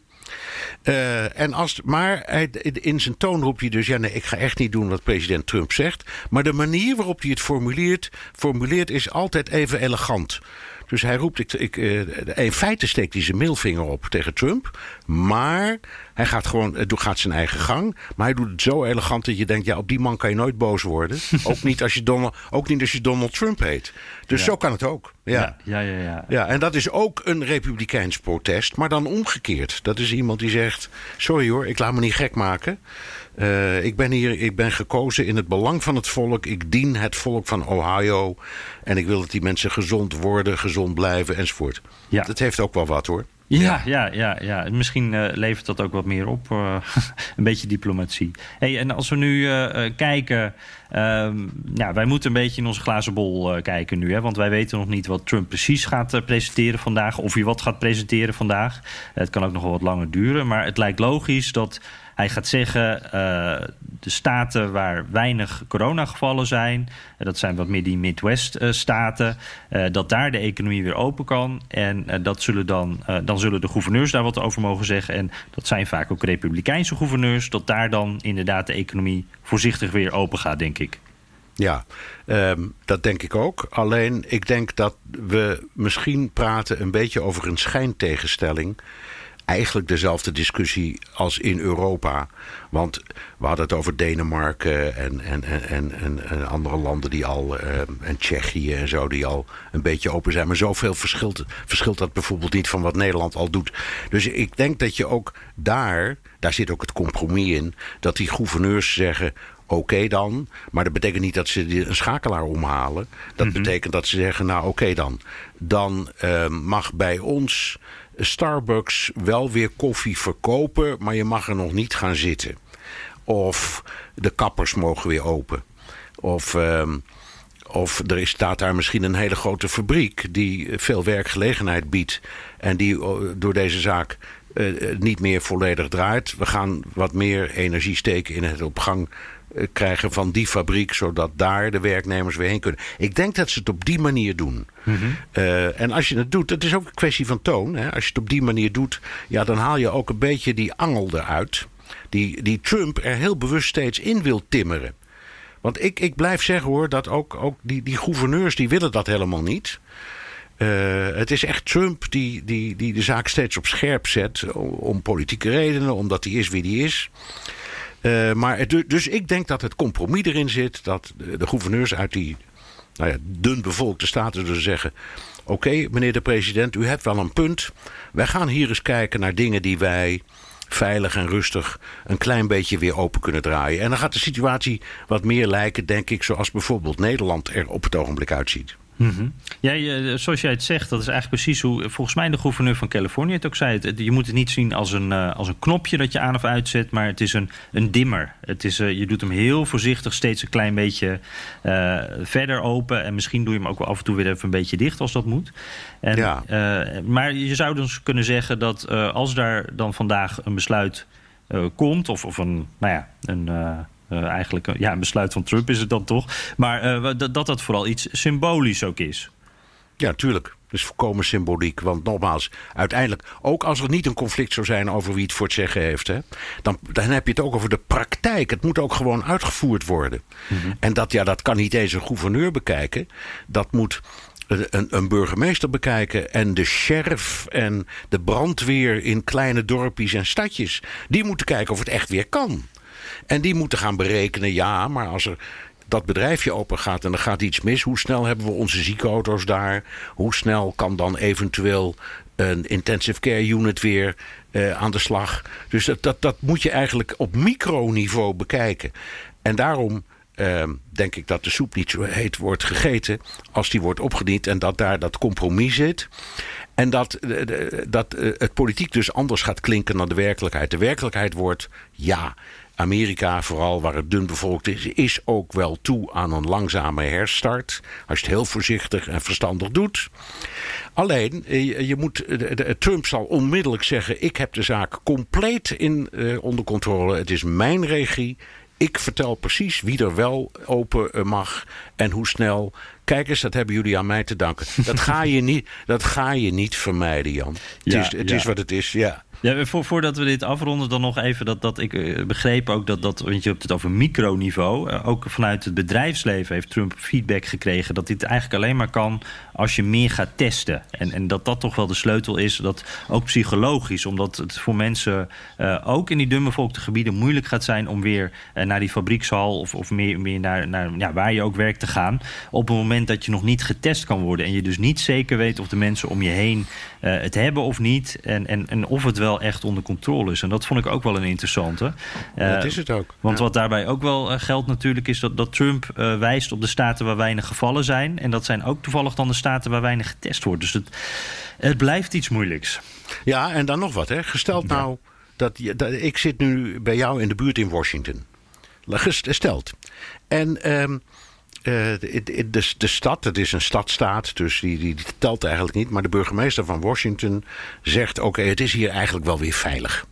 Uh, en als, maar hij, in zijn toon roept hij dus: ja, nee, ik ga echt niet doen wat president Trump zegt. Maar de manier waarop hij het formuleert, formuleert is altijd even elegant. Dus hij roept, ik, ik, uh, in feite steekt hij zijn middelvinger op tegen Trump. Maar hij gaat gewoon, gaat zijn eigen gang. Maar hij doet het zo elegant dat je denkt, ja, op die man kan je nooit boos worden. *laughs* ook, niet als je Donald, ook niet als je Donald Trump heet. Dus zo kan het ook. Ja. Ja, ja, ja, ja. en dat is ook een republikeins protest, maar dan omgekeerd. Dat is iemand die zegt, sorry hoor, ik laat me niet gek maken. Uh, ik ben hier, ik ben gekozen in het belang van het volk. Ik dien het volk van Ohio. En ik wil dat die mensen gezond worden, gezond blijven enzovoort. Ja. Dat heeft ook wel wat hoor. Ja, ja, ja, ja. Misschien uh, levert dat ook wat meer op. Uh, *laughs* een beetje diplomatie. Hey, en als we nu uh, kijken. Ja, wij moeten een beetje in onze glazen bol kijken nu. Hè, want wij weten nog niet wat Trump precies gaat presenteren vandaag. Of hij wat gaat presenteren vandaag. het kan ook nog wel wat langer duren. Maar het lijkt logisch dat hij gaat zeggen, uh, de staten waar weinig coronagevallen zijn, uh, dat zijn wat meer die Midwest-staten, uh, dat daar de economie weer open kan. En dat zullen dan, dan zullen de gouverneurs daar wat over mogen zeggen. En dat zijn vaak ook republikeinse gouverneurs, dat daar dan inderdaad de economie voorzichtig weer open gaat, denk ik. Ja, um, dat denk ik ook. Alleen ik denk dat we misschien praten een beetje over een schijntegenstelling eigenlijk dezelfde discussie als in Europa. Want we hadden het over Denemarken en, en, en, en, en andere landen die al, uh, en Tsjechië en zo, die al een beetje open zijn. Maar zoveel verschilt, verschilt dat bijvoorbeeld niet van wat Nederland al doet. Dus ik denk dat je ook daar, daar zit ook het compromis in, dat die gouverneurs zeggen. Oké dan, maar dat betekent niet dat ze een schakelaar omhalen. Dat mhm. betekent dat ze zeggen, nou oké dan. Dan uh, mag bij ons Starbucks wel weer koffie verkopen, maar je mag er nog niet gaan zitten. Of de kappers mogen weer open. Of, uh, of er staat daar misschien een hele grote fabriek die veel werkgelegenheid biedt. En die eh, door deze zaak uh, niet meer volledig draait. We gaan wat meer energie steken in het op gang eh, krijgen van die fabriek, zodat daar de werknemers weer heen kunnen. Ik denk dat ze het op die manier doen. Mm uh, en als je het doet, het is ook een kwestie van toon. Hè? Als je het op die manier doet, ja, dan haal je ook een beetje die angel eruit. Die, die Trump er heel bewust steeds in wil timmeren. Want ik, ik blijf zeggen hoor, dat ook, ook die, die gouverneurs die willen dat helemaal niet. Uh, het is echt Trump die, die, die de zaak steeds op scherp zet. Om, om politieke redenen, omdat hij is wie hij is. Uh, maar dus ik denk dat het compromis erin zit. Dat de, de gouverneurs uit die nou ja, dun bevolkte staten dus zeggen... Oké, meneer de president, u hebt wel een punt. Wij gaan hier eens kijken naar dingen die wij veilig en rustig een klein beetje weer open kunnen draaien. En dan gaat de situatie wat meer lijken, denk ik, zoals bijvoorbeeld Nederland er op het ogenblik uitziet. Mhm. Ja, je, zoals jij het zegt, dat is eigenlijk precies hoe volgens mij de gouverneur van Californië het ook zei. Het, je moet het niet zien als een, uh, als een knopje dat je aan of uitzet, maar het is een, een dimmer. Het is, uh, je doet hem heel voorzichtig steeds een klein beetje uh, verder open. En misschien doe je hem ook wel af en toe weer even een beetje dicht als dat moet. En, Ja. maar je zou dus kunnen zeggen dat als daar dan vandaag een besluit komt, of, of een, nou ja, een. Uh, eigenlijk ja, een besluit van Trump is het dan toch. Maar uh, dat dat vooral iets symbolisch ook is. Ja, tuurlijk. Dat is volkomen symboliek. Want nogmaals, uiteindelijk, ook als er niet een conflict zou zijn over wie het voor het zeggen heeft, hè, dan, dan heb je het ook over de praktijk. Het moet ook gewoon uitgevoerd worden. Mm -hmm. En dat, ja, dat kan niet eens een gouverneur bekijken. Dat moet een, een, burgemeester bekijken en de sheriff en de brandweer in kleine dorpjes en stadjes. Die moeten kijken of het echt weer kan. En die moeten gaan berekenen, ja, maar als er dat bedrijfje open gaat en er gaat iets mis, hoe snel hebben we onze ziekenauto's daar? Hoe snel kan dan eventueel een intensive care unit weer uh, aan de slag? Dus dat, dat, dat moet je eigenlijk op microniveau bekijken. En daarom uh, denk ik dat de soep niet zo heet wordt gegeten als die wordt opgediend en dat daar dat compromis zit. En dat, dat het politiek dus anders gaat klinken dan de werkelijkheid. De werkelijkheid wordt ja. Amerika, vooral waar het dun bevolkt is, is ook wel toe aan een langzame herstart. Als je het heel voorzichtig en verstandig doet. Alleen, je moet, Trump zal onmiddellijk zeggen: Ik heb de zaak compleet in, uh, onder controle. Het is mijn regie. Ik vertel precies wie er wel open mag en hoe snel. Kijk eens, dat hebben jullie aan mij te danken. Dat ga je *laughs* niet, dat ga je niet vermijden, Jan. Ja, het is, het ja. is wat het is, ja. Ja, voor, voordat we dit afronden, dan nog even dat, dat ik uh, begreep ook dat, dat, want je hebt het over microniveau. Uh, ook vanuit het bedrijfsleven heeft Trump feedback gekregen dat dit eigenlijk alleen maar kan als je meer gaat testen. En, en dat dat toch wel de sleutel is, dat ook psychologisch, omdat het voor mensen uh, ook in die dunbevolkte gebieden moeilijk gaat zijn om weer naar die fabriekshal of, of meer, meer naar, naar ja, waar je ook werkt te gaan. Op het moment dat je nog niet getest kan worden en je dus niet zeker weet of de mensen om je heen het hebben of niet. En, en, en of het wel echt onder controle is. En dat vond ik ook wel een interessante. Uh, dat is het ook. Want ja. wat daarbij ook wel uh, geldt natuurlijk... is dat, dat Trump uh, wijst op de staten waar weinig gevallen zijn. En dat zijn ook toevallig dan de staten waar weinig getest wordt. Dus het, het blijft iets moeilijks. Ja, en dan nog wat. Hè. Gesteld nou ja. dat, je, dat... Ik zit nu bij jou in de buurt in Washington. Gesteld. En... Um, uh, de, de, de, stad, het is een stadstaat, dus die, die, die, telt eigenlijk niet. Maar de burgemeester van Washington zegt: Oké, okay, het is hier eigenlijk wel weer veilig.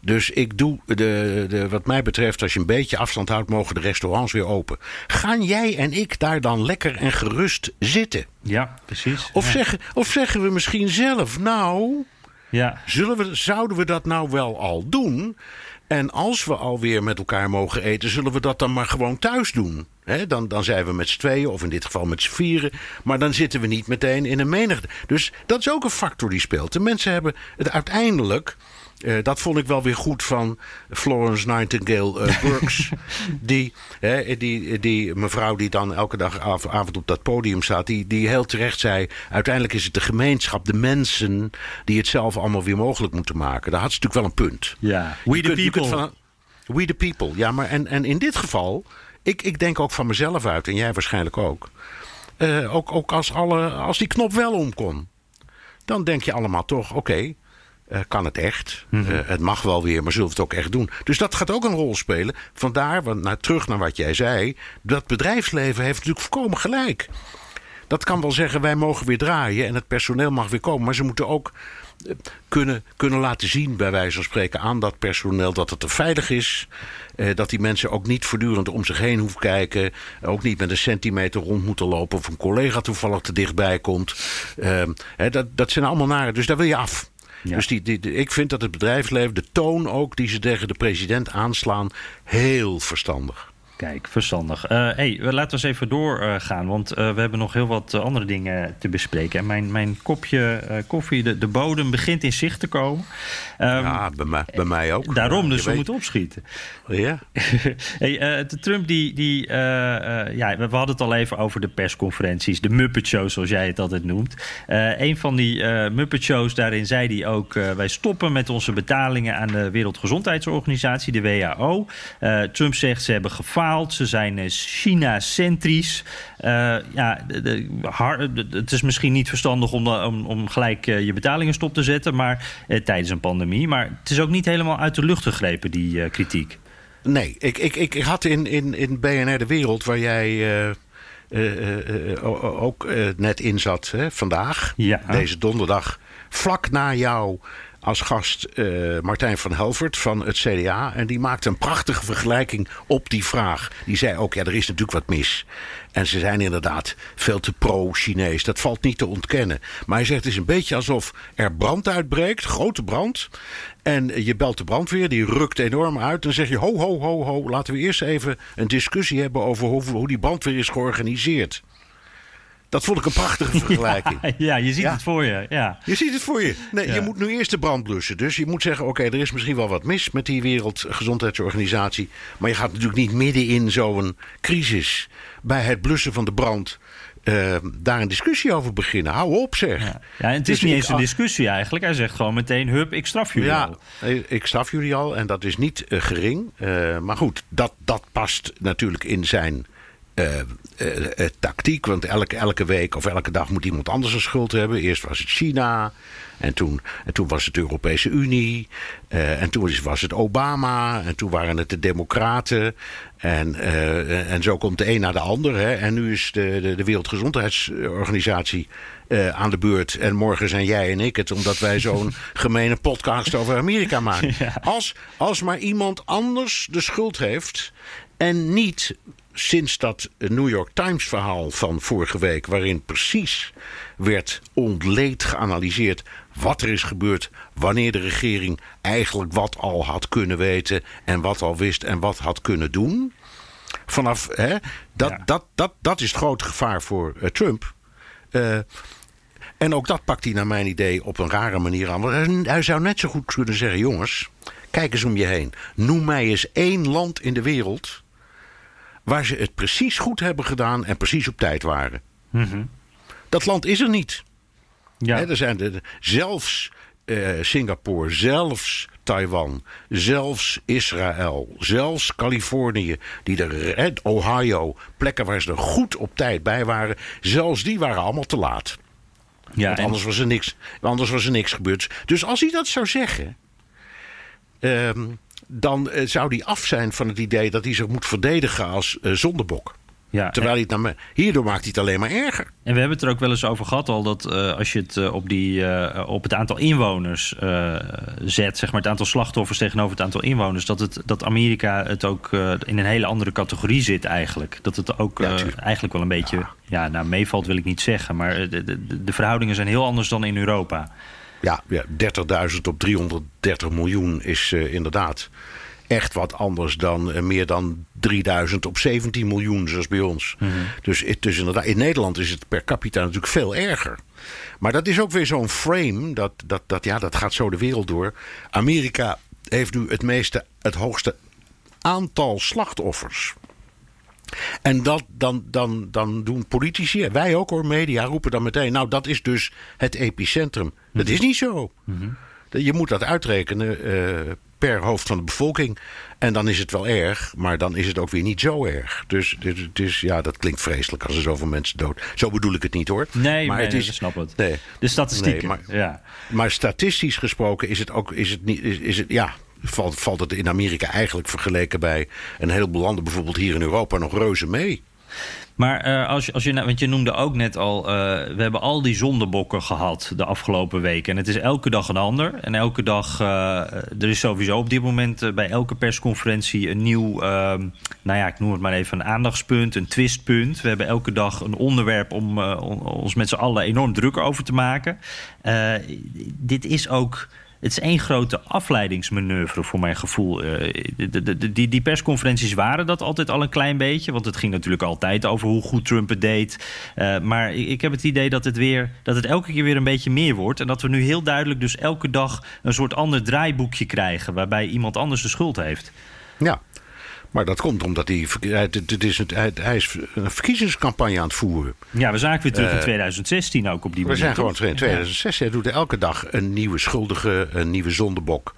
Dus ik doe, de, de, wat mij betreft, als je een beetje afstand houdt, mogen de restaurants weer open. Gaan jij en ik daar dan lekker en gerust zitten? Ja, precies. Of, ja. Zeggen, of zeggen we misschien zelf: Nou, ja. zullen we, zouden we dat nou wel al doen? En als we alweer met elkaar mogen eten, zullen we dat dan maar gewoon thuis doen. He, dan, dan zijn we met z'n tweeën, of in dit geval met z'n vieren. Maar dan zitten we niet meteen in een menigte. Dus dat is ook een factor die speelt. De mensen hebben het uiteindelijk. Uh, dat vond ik wel weer goed van Florence Nightingale uh, *laughs* Burks. die, hè, die, die mevrouw die dan elke dag av avond op dat podium staat. Die, die heel terecht zei. Uiteindelijk is het de gemeenschap, de mensen. die het zelf allemaal weer mogelijk moeten maken. Daar had ze natuurlijk wel een punt. Ja, we the people. Van, we the people. Ja, maar en, en in dit geval. Ik, ik denk ook van mezelf uit, en jij waarschijnlijk ook. Uh, ook, ook als, alle, als die knop wel om kon. Dan denk je allemaal toch, oké, okay, uh, kan het echt? Mm -hmm. uh, het mag wel weer, maar zullen we het ook echt doen? Dus dat gaat ook een rol spelen. Vandaar, want, nou, terug naar wat jij zei. Dat bedrijfsleven heeft natuurlijk voorkomen gelijk. Dat kan wel zeggen, wij mogen weer draaien en het personeel mag weer komen. Maar ze moeten ook kunnen, kunnen laten zien, bij wijze van spreken, aan dat personeel dat het er veilig is. Eh, dat die mensen ook niet voortdurend om zich heen hoeven kijken. Ook niet met een centimeter rond moeten lopen of een collega toevallig te dichtbij komt. Eh, hè, dat, dat zijn allemaal nare. Dus daar wil je af. Ja. Dus die, ik vind dat het bedrijfsleven, de toon ook die ze tegen de president aanslaan, heel verstandig. Kijk, verstandig. Uh, hey, laten we eens even doorgaan, uh, want uh, we hebben nog heel wat andere dingen te bespreken. En mijn, mijn kopje koffie, de, de bodem, begint in zicht te komen. Um, ja, bij mij, bij mij ook. Daarom, dus we moeten opschieten. Ja. *laughs* hey, de Trump, die, die ja, we hadden het al even over de persconferenties, de Muppet Show, zoals jij het altijd noemt. een van die Muppet Shows, daarin zei hij ook: wij stoppen met onze betalingen aan de Wereldgezondheidsorganisatie, de WHO. Trump zegt ze hebben gefaald Ze zijn uh, China-centrisch. Uh, ja, de, de, het is misschien niet verstandig om, om, om gelijk uh, je betalingen stop te zetten maar, tijdens een pandemie. Maar het is ook niet helemaal uit de lucht gegrepen, die kritiek. Nee, ik, ik, ik had in, in, in BNR De Wereld, waar jij ook net in zat hè, vandaag, ja. deze donderdag, vlak na jou als gast uh, Martijn van Helvert van het CDA. En die maakte een prachtige vergelijking op die vraag. Die zei ook, ja, er is natuurlijk wat mis. En ze zijn inderdaad veel te pro-Chinees. Dat valt niet te ontkennen. Maar hij zegt, het is een beetje alsof er brand uitbreekt, grote brand. En je belt de brandweer, die rukt enorm uit. Dan zeg je, ho, ho, ho, ho, laten we eerst even een discussie hebben over hoe, hoe die brandweer is georganiseerd. Dat vond ik een prachtige vergelijking. Ja, *laughs* ja je ziet het voor je. Ja. Je ziet het voor je. Nee, Je moet nu eerst de brand blussen. Dus je moet zeggen: oké, er is misschien wel wat mis met die Wereldgezondheidsorganisatie. Maar je gaat natuurlijk niet midden in zo'n crisis bij het blussen van de brand. Uh, daar een discussie over beginnen. Hou op, zeg. Ja, ja en het is dus niet eens een discussie eigenlijk. Hij zegt gewoon meteen: hup, ik straf jullie ja, al. Ik straf jullie al en dat is niet uh, gering. Uh, maar goed, dat, dat past natuurlijk in zijn uh, tactiek. Want elke, elke week of elke dag moet iemand anders een schuld hebben. Eerst was het China. En toen, en toen was het de Europese Unie. en toen was het Obama. En toen waren het de Democraten. En, en zo komt de een naar de ander. Hè. En nu is de, de, de Wereldgezondheidsorganisatie aan de beurt. En morgen zijn jij en ik het, omdat wij zo'n *laughs* gemene podcast over Amerika maken. Als, als maar iemand anders de schuld heeft. En niet sinds dat New York Times verhaal van vorige week, waarin precies werd ontleed geanalyseerd wat er is gebeurd, wanneer de regering eigenlijk wat al had kunnen weten en wat al wist en wat had kunnen doen. Vanaf, hè, dat, dat, dat, dat is het grote gevaar voor uh, Trump. Uh, en ook dat pakt hij naar mijn idee op een rare manier aan. Want hij zou net zo goed kunnen zeggen: jongens, kijk eens om je heen. Noem mij eens één land in de wereld waar ze het precies goed hebben gedaan en precies op tijd waren. Mm Dat land is er niet. Ja. er zijn de, zelfs uh, Singapore, zelfs Taiwan, zelfs Israël, zelfs Californië, die er, Ohio, plekken waar ze er goed op tijd bij waren, zelfs die waren allemaal te laat. Ja, Want anders, was er niks, anders was er niks gebeurd. Dus als hij dat zou zeggen. Ehm, dan uh, zou hij af zijn van het idee dat hij zich moet verdedigen als uh, zondebok. Ja, Terwijl hij het naar me, hierdoor maakt hij het alleen maar erger. En we hebben het er ook wel eens over gehad al dat uh, als je het op, die, op het aantal inwoners zet, zeg maar het aantal slachtoffers tegenover het aantal inwoners, dat, het, dat Amerika het ook in een hele andere categorie zit eigenlijk. Dat het ook ja, eigenlijk wel een beetje, ja. ja, nou meevalt wil ik niet zeggen, maar de, de, de verhoudingen zijn heel anders dan in Europa. Ja, ja 30.000 op 330 miljoen is uh, inderdaad echt wat anders dan uh, meer dan 3000 op 17 miljoen, zoals bij ons. Mm -hmm. dus, dus inderdaad, in Nederland is het per capita natuurlijk veel erger. Maar dat is ook weer zo'n frame, dat, dat, dat, ja, dat gaat zo de wereld door. Amerika heeft nu het meeste, het hoogste aantal slachtoffers. En dat, dan, dan, dan doen politici, wij ook hoor, media roepen dan meteen... nou, dat is dus het epicentrum. Dat is niet zo. Mm -hmm. Je moet dat uitrekenen uh, per hoofd van de bevolking. En dan is het wel erg, maar dan is het ook weer niet zo erg. Dus, dus, dus ja, dat klinkt vreselijk als er zoveel mensen dood... Zo bedoel ik het niet hoor. Nee, maar nee, het is, nee, snap het. Nee, de statistieken, nee, maar, ja. Maar statistisch gesproken is het ook... Is het niet, is, is het, ja, valt, valt het in Amerika eigenlijk vergeleken bij een heleboel landen, bijvoorbeeld hier in Europa, nog reuze mee. Maar uh, als, als je, want je noemde ook net al, uh, we hebben al die zondebokken gehad de afgelopen weken. En het is elke dag een ander. En elke dag, uh, er is sowieso op dit moment bij elke persconferentie een nieuw, nou ja, ik noem het maar even een aandachtspunt, een twistpunt. We hebben elke dag een onderwerp om ons met z'n allen enorm druk over te maken. dit is ook het is één grote afleidingsmanoeuvre voor mijn gevoel. Uh, de, de, die, die, persconferenties waren dat altijd al een klein beetje. Want het ging natuurlijk altijd over hoe goed Trump het deed. Uh, maar ik, ik, heb het idee dat het, weer, dat het elke keer weer een beetje meer wordt. En dat we nu heel duidelijk dus elke dag een soort ander draaiboekje krijgen. Waarbij iemand anders de schuld heeft. Ja, maar dat komt omdat hij, het is het, hij is een verkiezingscampagne aan het voeren. Ja, we zagen weer terug in 2016 ook op die we manier. We zijn gewoon in 2016. Hij doet elke dag een nieuwe schuldige, een nieuwe zondebok.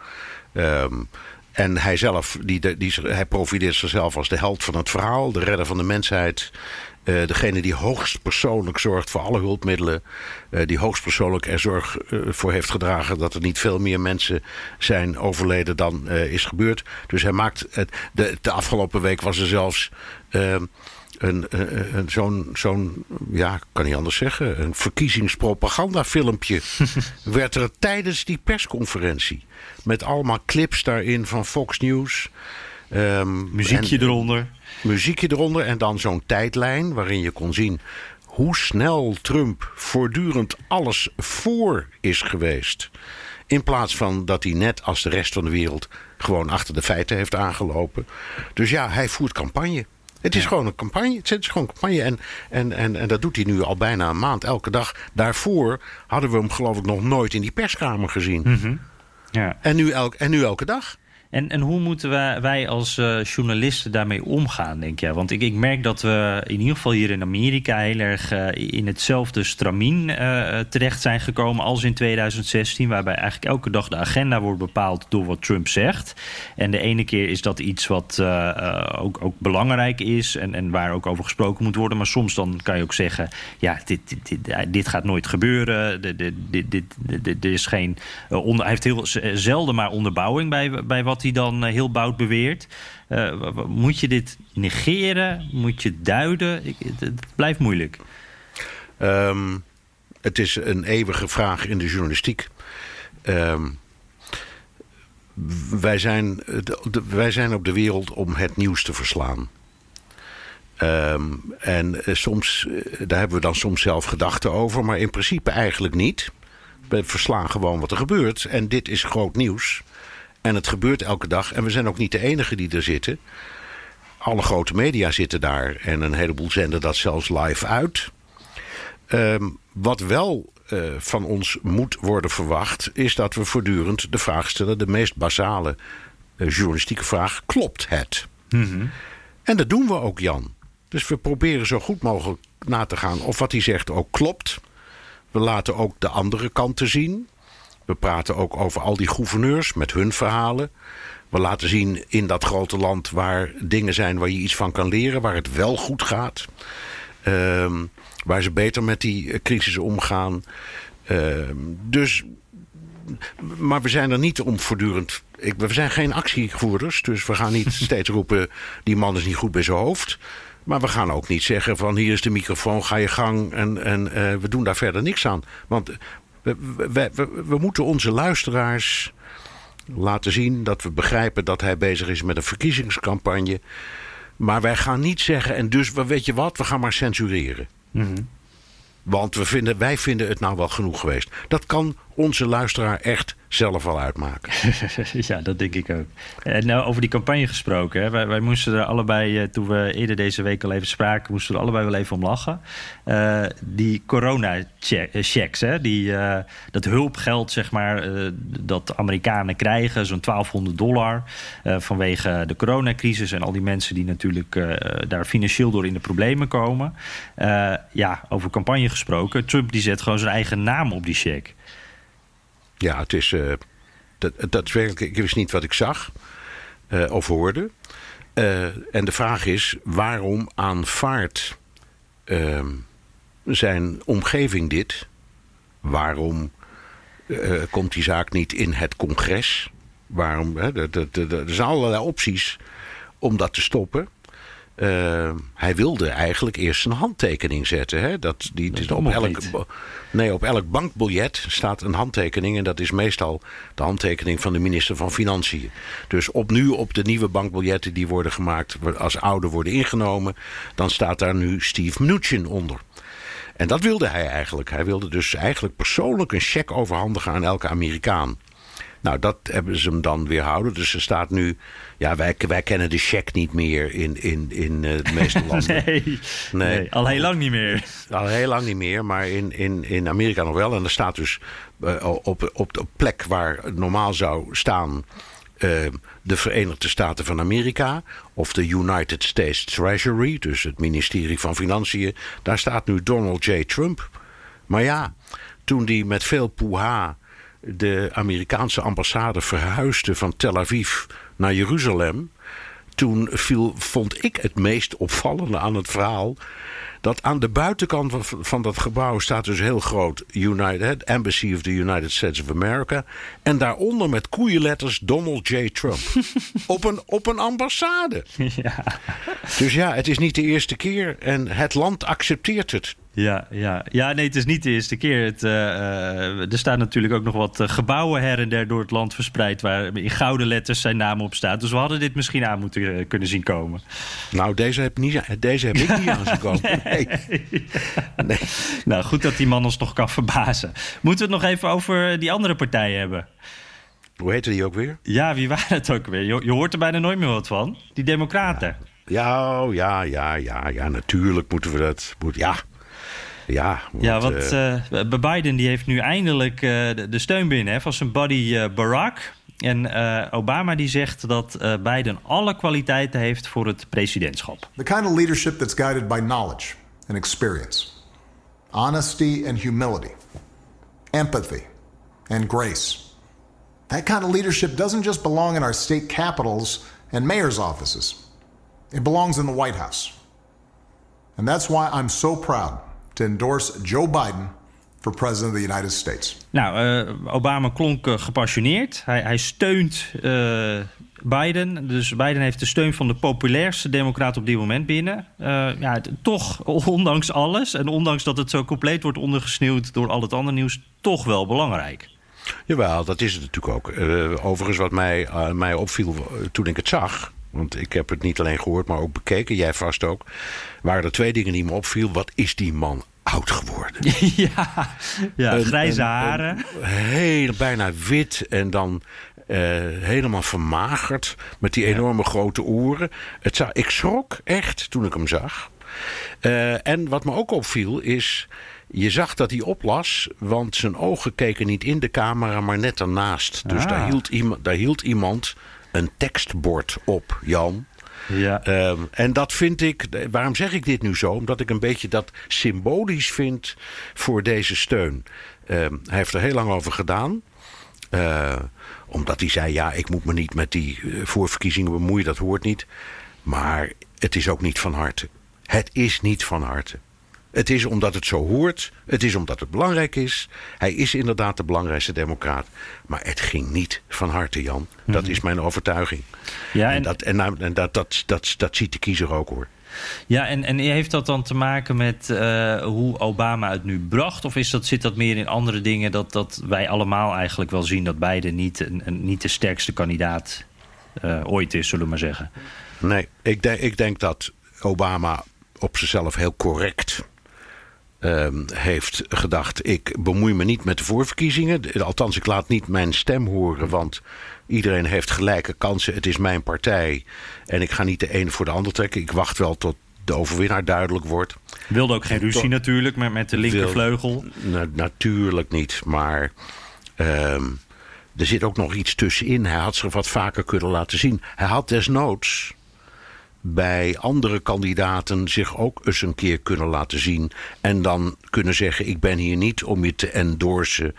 Um, en hij zelf, die, die, hij profileert zichzelf als de held van het verhaal, de redder van de mensheid. Uh, degene die hoogstpersoonlijk zorgt voor alle hulpmiddelen. Uh, die hoogstpersoonlijk er zorg uh, voor heeft gedragen dat er niet veel meer mensen zijn overleden dan is gebeurd. Dus hij maakt. Het, de, de afgelopen week was er zelfs. Ehm, een, een, een zo'n, zo'n, ja, kan niet anders zeggen, een verkiezingspropagandafilmpje *laughs* werd er tijdens die persconferentie. Met allemaal clips daarin van Fox News. Um, muziekje en, eronder. Muziekje eronder en dan zo'n tijdlijn waarin je kon zien hoe snel Trump voortdurend alles voor is geweest. In plaats van dat hij net als de rest van de wereld gewoon achter de feiten heeft aangelopen. Dus ja, hij voert campagne. Het is gewoon een campagne. Het is gewoon een campagne. En, en, en, en dat doet hij nu al bijna een maand, elke dag. Daarvoor hadden we hem geloof ik nog nooit in die perskamer gezien. Mm -hmm. ja. en, nu elk, en nu elke dag. En, en hoe moeten wij, wij als uh, journalisten daarmee omgaan, denk jij? Want ik, ik merk dat we in ieder geval hier in Amerika heel erg uh, in hetzelfde stramien uh, terecht zijn gekomen als in 2016. Waarbij eigenlijk elke dag de agenda wordt bepaald door wat Trump zegt. En de ene keer is dat iets wat ook, ook belangrijk is en, en waar ook over gesproken moet worden. Maar soms dan kan je ook zeggen, ja, dit, dit, dit, dit gaat nooit gebeuren. Dit, dit, dit, dit is geen, onder, hij heeft heel zelden maar onderbouwing bij, bij wat hij dan heel bout beweert. Uh, moet je dit negeren? Moet je duiden? Ik, het, blijft moeilijk. Um, het is een eeuwige vraag in de journalistiek. Um, wij, zijn, de, wij zijn op de wereld om het nieuws te verslaan. Um, en soms, daar hebben we dan soms zelf gedachten over, maar in principe eigenlijk niet. We verslaan gewoon wat er gebeurt. En dit is groot nieuws. En het gebeurt elke dag. En we zijn ook niet de enige die er zitten. Alle grote media zitten daar. En een heleboel zenden dat zelfs live uit. Um, wat wel uh, van ons moet worden verwacht... is dat we voortdurend de vraag stellen... de meest basale uh, journalistieke vraag... klopt het? Mm -hmm. En dat doen we ook, Jan. Dus we proberen zo goed mogelijk na te gaan... of wat hij zegt ook klopt. We laten ook de andere kanten zien... We praten ook over al die gouverneurs met hun verhalen. We laten zien in dat grote land waar dingen zijn waar je iets van kan leren, waar het wel goed gaat. Uh, waar ze beter met die crisis omgaan. Uh, dus, maar we zijn er niet om voortdurend. Ik, we zijn geen actievoerders, dus we gaan niet *laughs* steeds roepen: die man is niet goed bij zijn hoofd. Maar we gaan ook niet zeggen van hier is de microfoon, ga je gang en, en uh, we doen daar verder niks aan. Want we, we, we, we, moeten onze luisteraars laten zien dat we begrijpen dat hij bezig is met een verkiezingscampagne. Maar wij gaan niet zeggen, en dus weet je wat, we gaan maar censureren. Mm -hmm. Want we vinden, wij vinden het nou wel genoeg geweest. Dat kan onze luisteraar echt zelf wel uitmaken. *laughs* ja, dat denk ik ook. En nou, over die campagne gesproken. Hè. Wij, moesten er allebei, toen we eerder deze week al even spraken... moesten we er allebei wel even om lachen. Uh, die corona-checks, hè, die, uh, dat hulpgeld zeg maar, uh, dat Amerikanen krijgen... zo'n 1200 dollar vanwege de coronacrisis... en al die mensen die natuurlijk daar financieel door in de problemen komen. ja, over campagne gesproken. Trump die zet gewoon zijn eigen naam op die check. Ja, het is. Uh, dat, dat is werkelijk. Ik wist niet wat ik zag uh, of hoorde. Uh, en de vraag is: waarom aanvaardt zijn omgeving dit? Waarom komt die zaak niet in het congres? Waarom? Er zijn allerlei opties om dat te stoppen. Uh, hij wilde eigenlijk eerst een handtekening zetten. Hè? Dat, die, dat op, elk, nee, op elk bankbiljet staat een handtekening. En dat is meestal de handtekening van de minister van Financiën. Dus op nu op de nieuwe bankbiljetten die worden gemaakt, als oude worden ingenomen, dan staat daar nu Steve Mnuchin onder. En dat wilde hij eigenlijk. Hij wilde dus eigenlijk persoonlijk een cheque overhandigen aan elke Amerikaan. Nou, dat hebben ze hem dan weerhouden. Dus er staat nu. Ja, wij, wij kennen de check niet meer in, in, in uh, de meeste *laughs* landen. nee, nee. nee, al heel lang niet meer. *laughs* Al heel lang niet meer, maar in, in, in Amerika nog wel. En er staat dus uh, op, op de plek waar normaal zou staan. Uh, de Verenigde Staten van Amerika of de United States Treasury, dus het ministerie van Financiën, daar staat nu Donald J. Trump. Maar ja, toen die met veel poeha de Amerikaanse ambassade verhuisde van Tel Aviv naar Jeruzalem. Toen viel, vond ik het meest opvallende aan het verhaal dat aan de buitenkant van, van dat gebouw staat dus heel groot United Embassy of the United States of America. En daaronder met koeienletters Donald J. Trump. *laughs* op, een, op een ambassade. Ja. Dus ja, het is niet de eerste keer en het land accepteert het. Ja, ja. ja, nee, het is niet de eerste keer. Het, uh, er staan natuurlijk ook nog wat eh, gebouwen her en der door het land verspreid... waar in gouden letters zijn naam op staat. Dus we hadden dit misschien aan moeten kunnen zien komen. Nou, deze heb, niet, deze heb ik niet aan zien komen. *laughs* Nee. nee. Nou, goed dat die man ons nog kan verbazen. Moeten we het nog even over die andere partijen hebben? Hoe heette die ook weer? Ja, wie waren het ook weer? Je, je hoort er bijna nooit meer wat van. Die democraten. Ja, ja, ja, ja, ja, natuurlijk moeten we dat... Moet, ja, ja, want, ja, want uh, Biden die heeft nu eindelijk uh, de, de, steun binnen hè, van zijn buddy uh, Barack. En Obama die zegt dat Biden alle kwaliteiten heeft voor het presidentschap. The kind of leadership that's guided by knowledge and experience. Honesty and humility. Empathy and grace. That kind of leadership doesn't just belong in our state capitals and mayor's offices. It belongs in the White House. And that's why I'm so proud to endorse Joe Biden for president of the United States. Nou, uh, Obama klonk uh, gepassioneerd. Hij, hij steunt uh, Biden. Dus Biden heeft de steun van de populairste democraat op dit moment binnen. ja, toch, *laughs* ondanks alles en ondanks dat het zo compleet wordt ondergesneeuwd door al het andere nieuws, toch wel belangrijk. Jawel, dat is het natuurlijk ook. overigens, wat mij, mij opviel toen ik het zag, want ik heb het niet alleen gehoord, maar ook bekeken. Jij vast ook. Waren er twee dingen die me opviel. Wat is die man oud geworden? *laughs* ja, ja een, grijze haren. heel, bijna wit en dan uh, helemaal vermagerd. Met die enorme ja. grote oren. Het zou, ik schrok echt toen ik hem zag. Uh, en wat me ook opviel is... Je zag dat hij oplas, want zijn ogen keken niet in de camera, maar net ernaast. Dus ah. daar, hield iemand, daar hield iemand een tekstbord op, Jan. Ja. Um, en dat vind ik, waarom zeg ik dit nu zo? Omdat ik een beetje dat symbolisch vind voor deze steun. Um, hij heeft er heel lang over gedaan. Uh, omdat hij zei, ja, ik moet me niet met die voorverkiezingen bemoeien, dat hoort niet. Maar het is ook niet van harte. Het is niet van harte. Het is omdat het zo hoort. Het is omdat het belangrijk is. Hij is inderdaad de belangrijkste democraat. Maar het ging niet van harte, Jan. Dat mm is mijn overtuiging. Ja, en, en, dat, en, en dat, dat, dat, dat ziet de kiezer ook hoor. Ja, en, en heeft dat dan te maken met uh, hoe Obama het nu bracht? Of is dat, zit dat meer in andere dingen dat, dat wij allemaal eigenlijk wel zien dat Biden niet, een, een, niet de sterkste kandidaat uh, ooit is, zullen we maar zeggen? Nee, ik, denk, ik denk dat Obama op zichzelf heel correct Um, heeft gedacht: ik bemoei me niet met de voorverkiezingen. Althans, ik laat niet mijn stem horen, want iedereen heeft gelijke kansen. Het is mijn partij en ik ga niet de ene voor de ander trekken. Ik wacht wel tot de overwinnaar duidelijk wordt. Wilde ook geen ruzie natuurlijk, maar met de linkervleugel. Na, natuurlijk niet, maar um, er zit ook nog iets tussenin. Hij had zich wat vaker kunnen laten zien. Hij had desnoods bij andere kandidaten zich ook eens een keer kunnen laten zien. En dan kunnen zeggen: Ik ben hier niet om je te endorsen.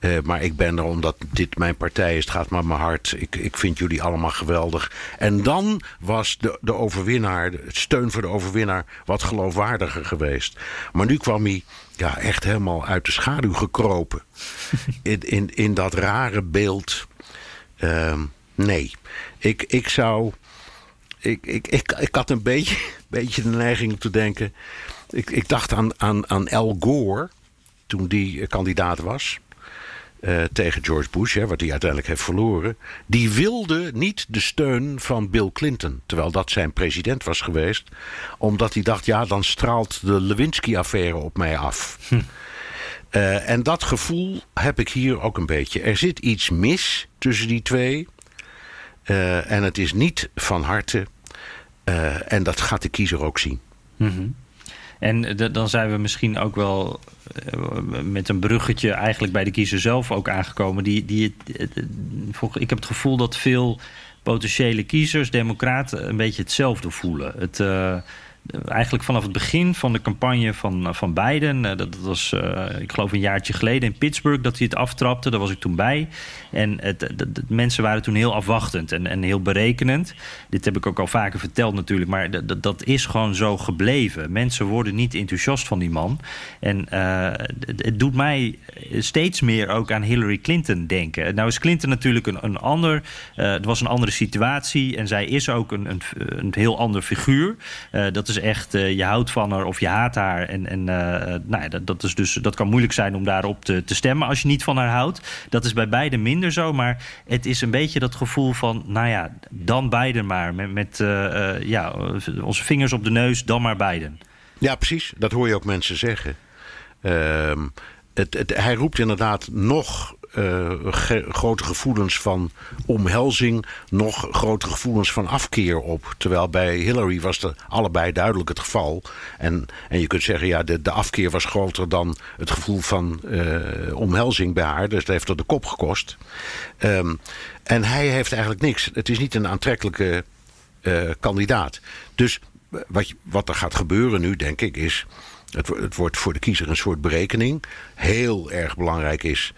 Uh, maar ik ben er omdat dit mijn partij is. Het gaat maar mijn hart. Ik, ik vind jullie allemaal geweldig. En dan was de, de overwinnaar, het steun voor de overwinnaar, wat geloofwaardiger geweest. Maar nu kwam hij ja, echt helemaal uit de schaduw gekropen. *laughs* in, in, in dat rare beeld. Uh, nee, ik, ik zou ik, ik, ik, ik had een beetje, *laughs* beetje de neiging om te denken. Ik, ik dacht aan, aan, aan Al Gore toen die kandidaat was. Uh, tegen George Bush, hè, wat hij uiteindelijk heeft verloren. Die wilde niet de steun van Bill Clinton. Terwijl dat zijn president was geweest. Omdat hij dacht, ja, dan straalt de Lewinsky-affaire op mij af. Hm. Uh, en dat gevoel heb ik hier ook een beetje. Er zit iets mis tussen die twee. Uh, en het is niet van harte. Uh, en dat gaat de kiezer ook zien. -hmm. En dan zijn we misschien ook wel uh, met een bruggetje eigenlijk bij de kiezer zelf ook aangekomen. Die, die, ik heb het gevoel dat veel potentiële kiezers, democraten, een beetje hetzelfde voelen. Het, eigenlijk vanaf het begin van de campagne van, van Biden. dat, dat was, ik geloof, een jaartje geleden in Pittsburgh dat hij het aftrapte. Daar was ik toen bij. En het, mensen waren toen heel afwachtend en, en heel berekenend. Dit heb ik ook al vaker verteld natuurlijk. Maar dat is gewoon zo gebleven. Mensen worden niet enthousiast van die man. En het, doet mij steeds meer ook aan Hillary Clinton denken. Nou is Clinton natuurlijk een, een ander. het was een andere situatie. En zij is ook een, een, een heel ander figuur. dat is echt, uh, je houdt van haar of je haat haar. En, en uh, nou ja, dat, dat, is dus, dat kan moeilijk zijn om daarop te, te stemmen als je niet van haar houdt. Dat is bij beide minder zo. Maar het is een beetje dat gevoel van, nou ja, dan beiden maar. Met, met ja, onze vingers op de neus, dan maar beiden. Ja, precies. Dat hoor je ook mensen zeggen. Ehm, het, het, hij roept inderdaad nog uh, grote gevoelens van omhelzing, nog grotere gevoelens van afkeer op. Terwijl bij Hillary was dat allebei duidelijk het geval. En, en je kunt zeggen, ja, de, de afkeer was groter dan het gevoel van uh, omhelzing bij haar. Dus dat heeft er de kop gekost. Um, en hij heeft eigenlijk niks. Het is niet een aantrekkelijke uh, kandidaat. Dus wat, wat er gaat gebeuren nu, denk ik, is. Het, het wordt voor de kiezer een soort berekening. Heel erg belangrijk is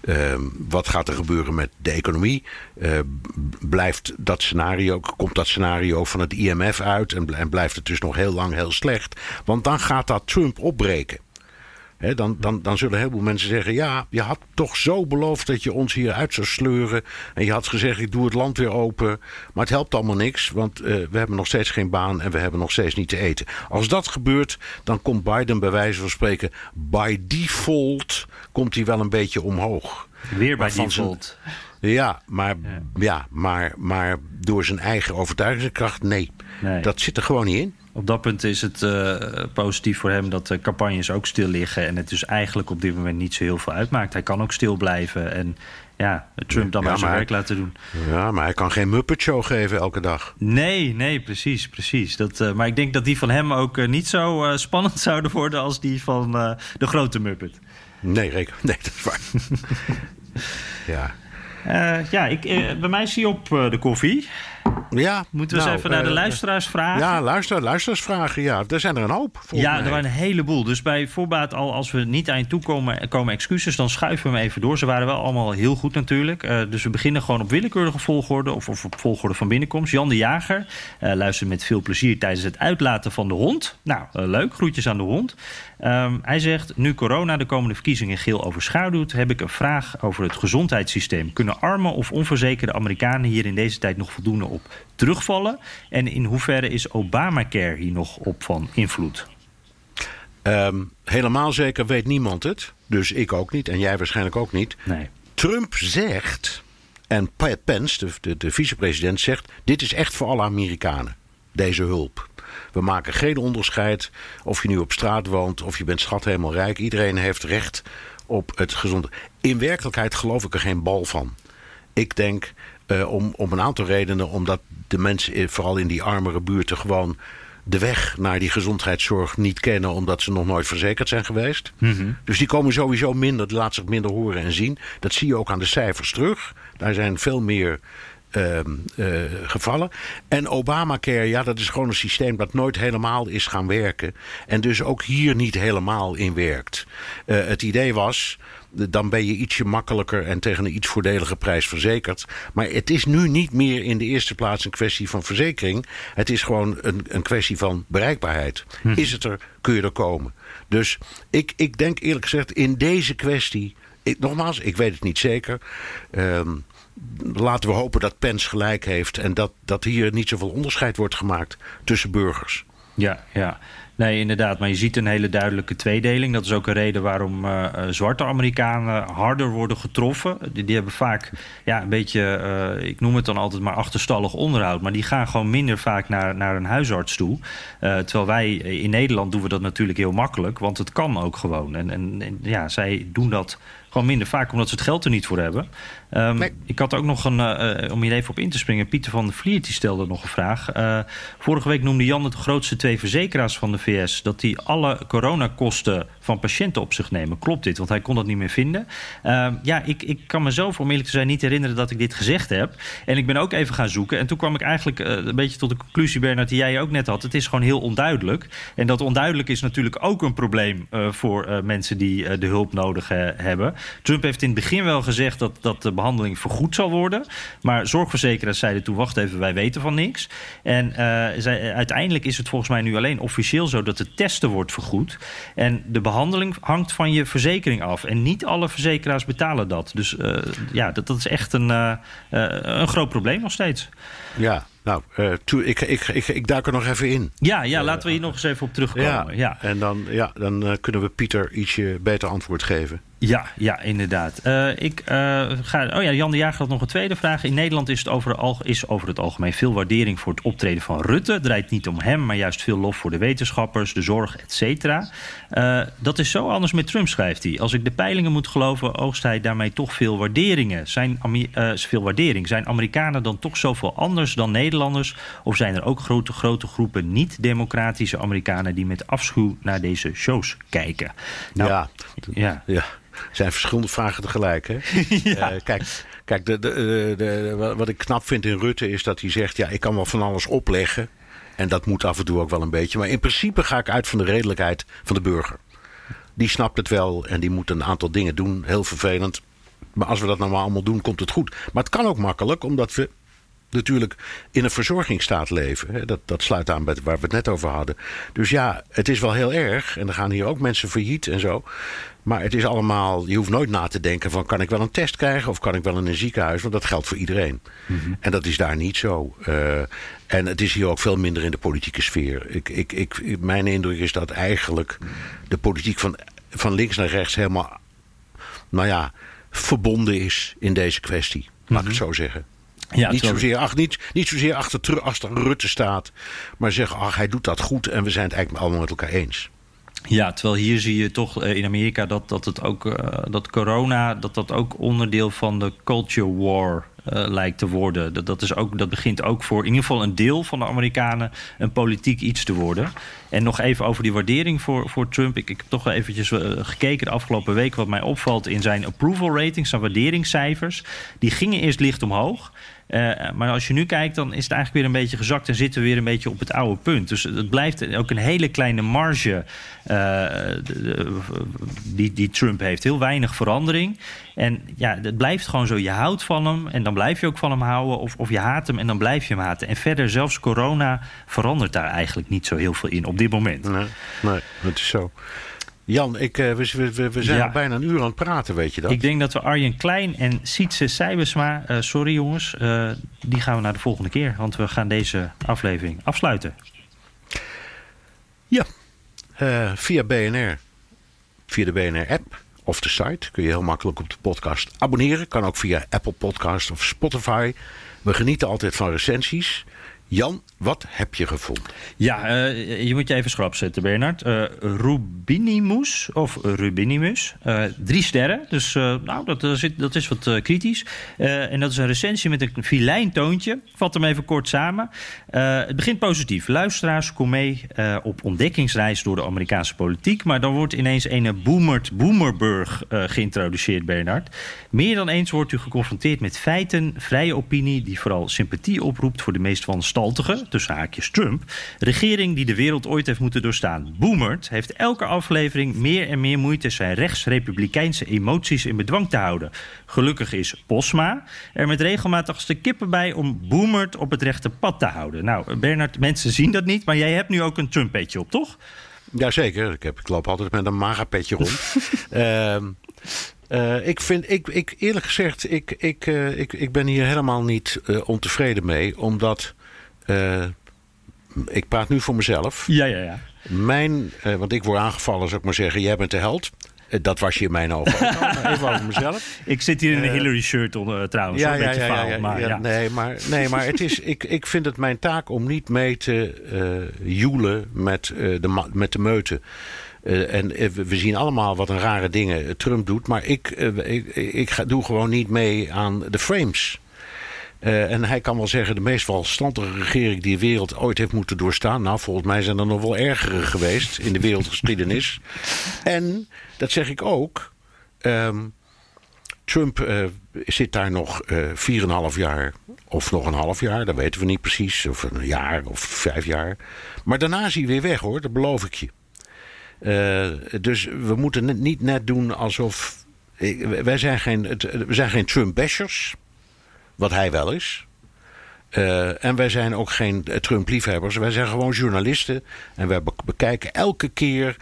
uh, wat gaat er gebeuren met de economie? Uh, blijft dat scenario, komt dat scenario van het IMF uit en blijft het dus nog heel lang heel slecht? Want dan gaat dat Trump opbreken dan, dan, dan zullen een heleboel mensen zeggen: Ja, je had toch zo beloofd dat je ons hier uit zou sleuren. En je had gezegd: Ik doe het land weer open. Maar het helpt allemaal niks, want uh, we hebben nog steeds geen baan en we hebben nog steeds niet te eten. Als dat gebeurt, dan komt Biden bij wijze van spreken by default komt hij wel een beetje omhoog. Weer bij default. Ja, maar, ja. ja. maar, maar door zijn eigen overtuigingskracht, nee. nee. Dat zit er gewoon niet in. Op dat punt is het uh, positief voor hem dat de campagnes ook stil liggen. En het dus eigenlijk op dit moment niet zo heel veel uitmaakt. Hij kan ook stil blijven en ja, Trump dan ja, maar zijn werk laten doen. Ja, maar hij kan geen Muppet Show geven elke dag. Nee, nee, precies, precies. Dat, uh, maar ik denk dat die van hem ook uh, niet zo uh, spannend *laughs* zouden worden als die van de grote Muppet. Nee, reken, nee, dat is waar. *laughs* ja. Ja, ik, bij mij zie je op de koffie. Ja, Moeten we nou, eens even naar de luisteraars vragen? Ja, luister, luisteraarsvragen. Ja, er zijn er een hoop. Ja, mij. er waren een heleboel. Dus bij voorbaat al, als we niet aan je toe komen, komen excuses, dan schuiven we hem even door. Ze waren wel allemaal heel goed natuurlijk. Uh, dus we beginnen gewoon op willekeurige volgorde of, of op volgorde van binnenkomst. Jan de Jager uh, luistert met veel plezier tijdens het uitlaten van de hond. Nou, uh, leuk. Groetjes aan de hond. Um, hij zegt, nu corona de komende verkiezingen geel overschaduwt, heb ik een vraag over het gezondheidssysteem. Kunnen arme of onverzekerde Amerikanen hier in deze tijd nog voldoende op terugvallen? En in hoeverre is Obamacare hier nog op van invloed? Um, helemaal zeker weet niemand het. Dus ik ook niet en jij waarschijnlijk ook niet. Nee. Trump zegt, en Pence, de, de, de vicepresident, zegt: dit is echt voor alle Amerikanen, deze hulp. We maken geen onderscheid of je nu op straat woont of je bent schat helemaal rijk. Iedereen heeft recht op het gezonde. In werkelijkheid geloof ik er geen bal van. Ik denk uh, om, om een aantal redenen, omdat de mensen vooral in die armere buurten gewoon de weg naar die gezondheidszorg niet kennen omdat ze nog nooit verzekerd zijn geweest. Mm -hmm. Dus die komen sowieso minder, die laten zich minder horen en zien. Dat zie je ook aan de cijfers terug. Daar zijn veel meer uh, uh, gevallen. En Obamacare, ja, dat is gewoon een systeem dat nooit helemaal is gaan werken. En dus ook hier niet helemaal in werkt. Uh, het idee was dan ben je ietsje makkelijker en tegen een iets voordelige prijs verzekerd. Maar het is nu niet meer in de eerste plaats een kwestie van verzekering. Het is gewoon een, een kwestie van bereikbaarheid. Hm. Is het er, kun je er komen. Dus ik, ik denk eerlijk gezegd in deze kwestie. Ik, nogmaals, ik weet het niet zeker. Um, laten we hopen dat Pence gelijk heeft en dat, dat hier niet zoveel onderscheid wordt gemaakt tussen burgers. Ja, ja. Nee, inderdaad. Maar je ziet een hele duidelijke tweedeling. Dat is ook een reden waarom uh, zwarte Amerikanen harder worden getroffen. Die, hebben vaak ja, een beetje, uh, ik noem het dan altijd maar achterstallig onderhoud. Maar die gaan gewoon minder vaak naar, naar een huisarts toe. Terwijl wij in Nederland doen we dat natuurlijk heel makkelijk. Want het kan ook gewoon. En, en, en ja, zij doen dat gewoon minder vaak omdat ze het geld er niet voor hebben. Um, nee. Ik had ook nog een, uh, om hier even op in te springen, Pieter van der Vliert die stelde nog een vraag. Uh, vorige week noemde Jan de grootste twee verzekeraars van de VS dat die alle coronakosten van patiënten op zich nemen. Klopt dit? Want hij kon dat niet meer vinden. Uh, ja, ik, ik kan mezelf, om eerlijk te zijn, niet herinneren dat ik dit gezegd heb. En ik ben ook even gaan zoeken. En toen kwam ik eigenlijk een beetje tot de conclusie, Bernard, die jij ook net had. Het is gewoon heel onduidelijk. En dat onduidelijk is natuurlijk ook een probleem voor mensen die de hulp nodig hebben. Trump heeft in het begin wel gezegd dat, dat de behandeling vergoed zal worden. Maar zorgverzekeraars zeiden toen, wacht even, wij weten van niks. En zij, uiteindelijk is het volgens mij nu alleen officieel zo dat het testen wordt vergoed. En de behandeling hangt van je verzekering af. En niet alle verzekeraars betalen dat. Dus uh, ja, dat, dat is echt een, een groot probleem nog steeds. Ja, nou, uh, ik, ik, ik, ik duik er nog even in. Ja, ja laten we hier nog eens even op terugkomen. Ja, ja. En dan, ja, dan uh, kunnen we Pieter ietsje beter antwoord geven. Ja, ja inderdaad. Uh, ik ga. Oh ja, Jan de Jager had nog een tweede vraag. In Nederland is, het over, is over het algemeen veel waardering voor het optreden van Rutte. Het draait niet om hem, maar juist veel lof voor de wetenschappers, de zorg, et cetera. dat is zo anders met Trump, schrijft hij. Als ik de peilingen moet geloven, oogst hij daarmee toch veel waarderingen. Zijn, veel waardering. Zijn Amerikanen dan toch zoveel anders dan Nederlanders? Of zijn er ook grote, grote groepen niet-democratische Amerikanen die met afschuw naar deze shows kijken? Nou, ja, ja. ja. Zijn verschillende vragen tegelijk. Hè? *laughs* ja. Uh, kijk, kijk de, de, de, wat ik knap vind in Rutte is dat hij zegt: ja, ik kan wel van alles opleggen. En dat moet af en toe ook wel een beetje. Maar in principe ga ik uit van de redelijkheid van de burger. Die snapt het wel en die moet een aantal dingen doen. Heel vervelend. Maar als we dat nou maar allemaal doen, komt het goed. Maar het kan ook makkelijk, omdat we natuurlijk in een verzorgingsstaat leven. Dat, dat sluit aan bij waar we het net over hadden. Dus ja, het is wel heel erg. En er gaan hier ook mensen failliet en zo. Maar het is allemaal, je hoeft nooit na te denken van kan ik wel een test krijgen of kan ik wel in een ziekenhuis, want dat geldt voor iedereen. Mhm. En dat is daar niet zo. Uh, en het is hier ook veel minder in de politieke sfeer. Ik, ik, ik, mijn indruk is dat eigenlijk de politiek van, van links naar rechts helemaal, nou ja, verbonden is in deze kwestie. Laat ik het mhm. zo zeggen. Ja, niet, zozeer, ach, niet, niet zozeer achter, achter Rutte staat, maar zeggen, ach, hij doet dat goed en we zijn het eigenlijk allemaal met elkaar eens. Ja, terwijl hier zie je toch eh, in Amerika dat, dat, het ook, uh, dat corona dat dat ook onderdeel van de culture war uh, lijkt te worden. Dat, dat, is ook, dat begint ook voor in ieder geval een deel van de Amerikanen een politiek iets te worden. En nog even over die waardering voor, voor Trump. Ik, ik heb toch eventjes gekeken de afgelopen week. Wat mij opvalt in zijn approval ratings, zijn waarderingscijfers. Die gingen eerst licht omhoog. Uh, maar als je nu kijkt, dan is het eigenlijk weer een beetje gezakt en zitten we weer een beetje op het oude punt. Dus het blijft ook een hele kleine marge uh, die, die Trump heeft. Heel weinig verandering. En ja, het blijft gewoon zo. Je houdt van hem en dan blijf je ook van hem houden. Of, of je haat hem en dan blijf je hem haten. En verder, zelfs corona verandert daar eigenlijk niet zo heel veel in op dit moment. Nee, nee het is zo. Jan, ik, uh, we, we, we, zijn al bijna een uur aan het praten, weet je dat? Ik denk dat we Arjen Klein en Sietse Sijbesma, uh, sorry jongens, uh, die gaan we naar de volgende keer. Want we gaan deze aflevering afsluiten. Ja, via BNR, via de BNR-app of de site kun je heel makkelijk op de podcast abonneren. Kan ook via Apple Podcast of Spotify. We genieten altijd van recensies. Jan, wat heb je gevonden? Ja, je moet je even schrap zetten, Bernard. Uh, Rubinimus, of Rubinimus. Uh, drie sterren, dus nou, dat, zit, dat is wat kritisch. en dat is een recensie met een filijn toontje. vat hem even kort samen. het begint positief. Luisteraars, kom mee op ontdekkingsreis door de Amerikaanse politiek. Maar dan wordt ineens een Boomert Boomerburg geïntroduceerd, Bernard. Meer dan eens wordt u geconfronteerd met feiten, vrije opinie... die vooral sympathie oproept voor de meest wanstaltige, tussen haakjes Trump, regering die de wereld ooit heeft moeten doorstaan. Boomert heeft elke aflevering meer en meer moeite zijn rechtsrepublikeinse emoties in bedwang te houden. Gelukkig is Posma er met regelmatig als de kippen bij om Boomert op het rechte pad te houden. Nou, Bernard, mensen zien dat niet, maar jij hebt nu ook een Trump-petje op, toch? Jazeker, ik, heb, ik loop altijd met een maga-petje rond. uh, *laughs* Uh, ik vind, ik, ik, eerlijk gezegd, ik, ik, uh, ik, ik ben hier helemaal niet uh, ontevreden mee. Omdat ik praat nu voor mezelf. Ja, ja, ja. Mijn, uh, want ik word aangevallen, zou ik maar zeggen, jij bent de held. Uh, dat was je in mijn ogen *laughs* Even over mezelf. Ik zit hier in een Hillary shirt onder, trouwens. Ja, een ja, beetje ja, faal, ja, maar, ja, Nee, maar, nee, maar het is, *laughs* ik, ik vind het mijn taak om niet mee te joelen met, de, met de meute. Uh, en we zien allemaal wat een rare dingen Trump doet. Maar ik, uh, ik, ik ga, doe gewoon niet mee aan de frames. Eh, en hij kan wel zeggen, de meest welstandige regering die de wereld ooit heeft moeten doorstaan. Nou, volgens mij zijn er nog wel ergere geweest in de wereldgeschiedenis. *laughs* en, dat zeg ik ook, ehm, Trump uh, zit daar nog uh, 4,5 jaar of nog een half jaar, dat weten we niet precies. Of een jaar of vijf jaar. Maar daarna is hij weer weg hoor, dat beloof ik je. Uh, dus we moeten niet net doen alsof. Wij zijn geen, we zijn geen Trump-bashers, wat hij wel is. Uh, en wij zijn ook geen Trump-liefhebbers. Wij zijn gewoon journalisten. En wij bekijken elke keer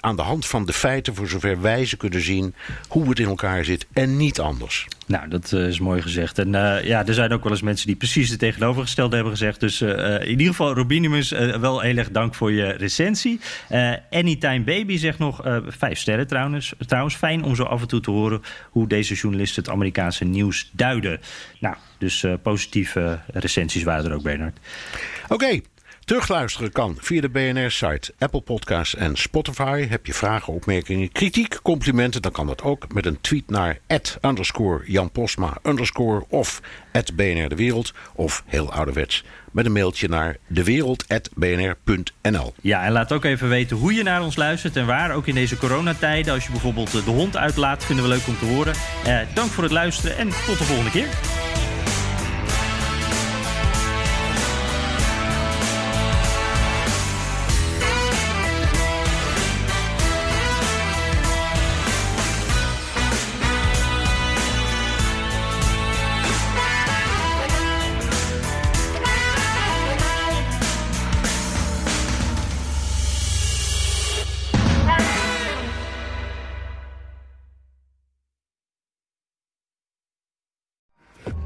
aan de hand van de feiten, voor zover wij ze kunnen zien, hoe het in elkaar zit en niet anders. Nou, dat uh, is mooi gezegd. En uh, ja, er zijn ook wel eens mensen die precies het tegenovergestelde hebben gezegd. Dus uh, in ieder geval, Robinimus, wel heel erg dank voor je recensie. Anytime Baby zegt nog vijf sterren trouwens. Trouwens, fijn om zo af en toe te horen hoe deze journalisten het Amerikaanse nieuws duiden. Nou, dus positieve recensies waren er ook, Bernard. Oké, okay. Terugluisteren kan via de BNR-site, Apple Podcasts en Spotify. Heb je vragen, opmerkingen, kritiek, complimenten... dan kan dat ook met een tweet naar Jan underscore... of BNR De Wereld, of heel ouderwets... met een mailtje naar dewereld.bnr.nl. Ja, en laat ook even weten hoe je naar ons luistert... en waar, ook in deze coronatijden. Als je bijvoorbeeld de hond uitlaat, vinden we leuk om te horen. Eh, dank voor het luisteren en tot de volgende keer.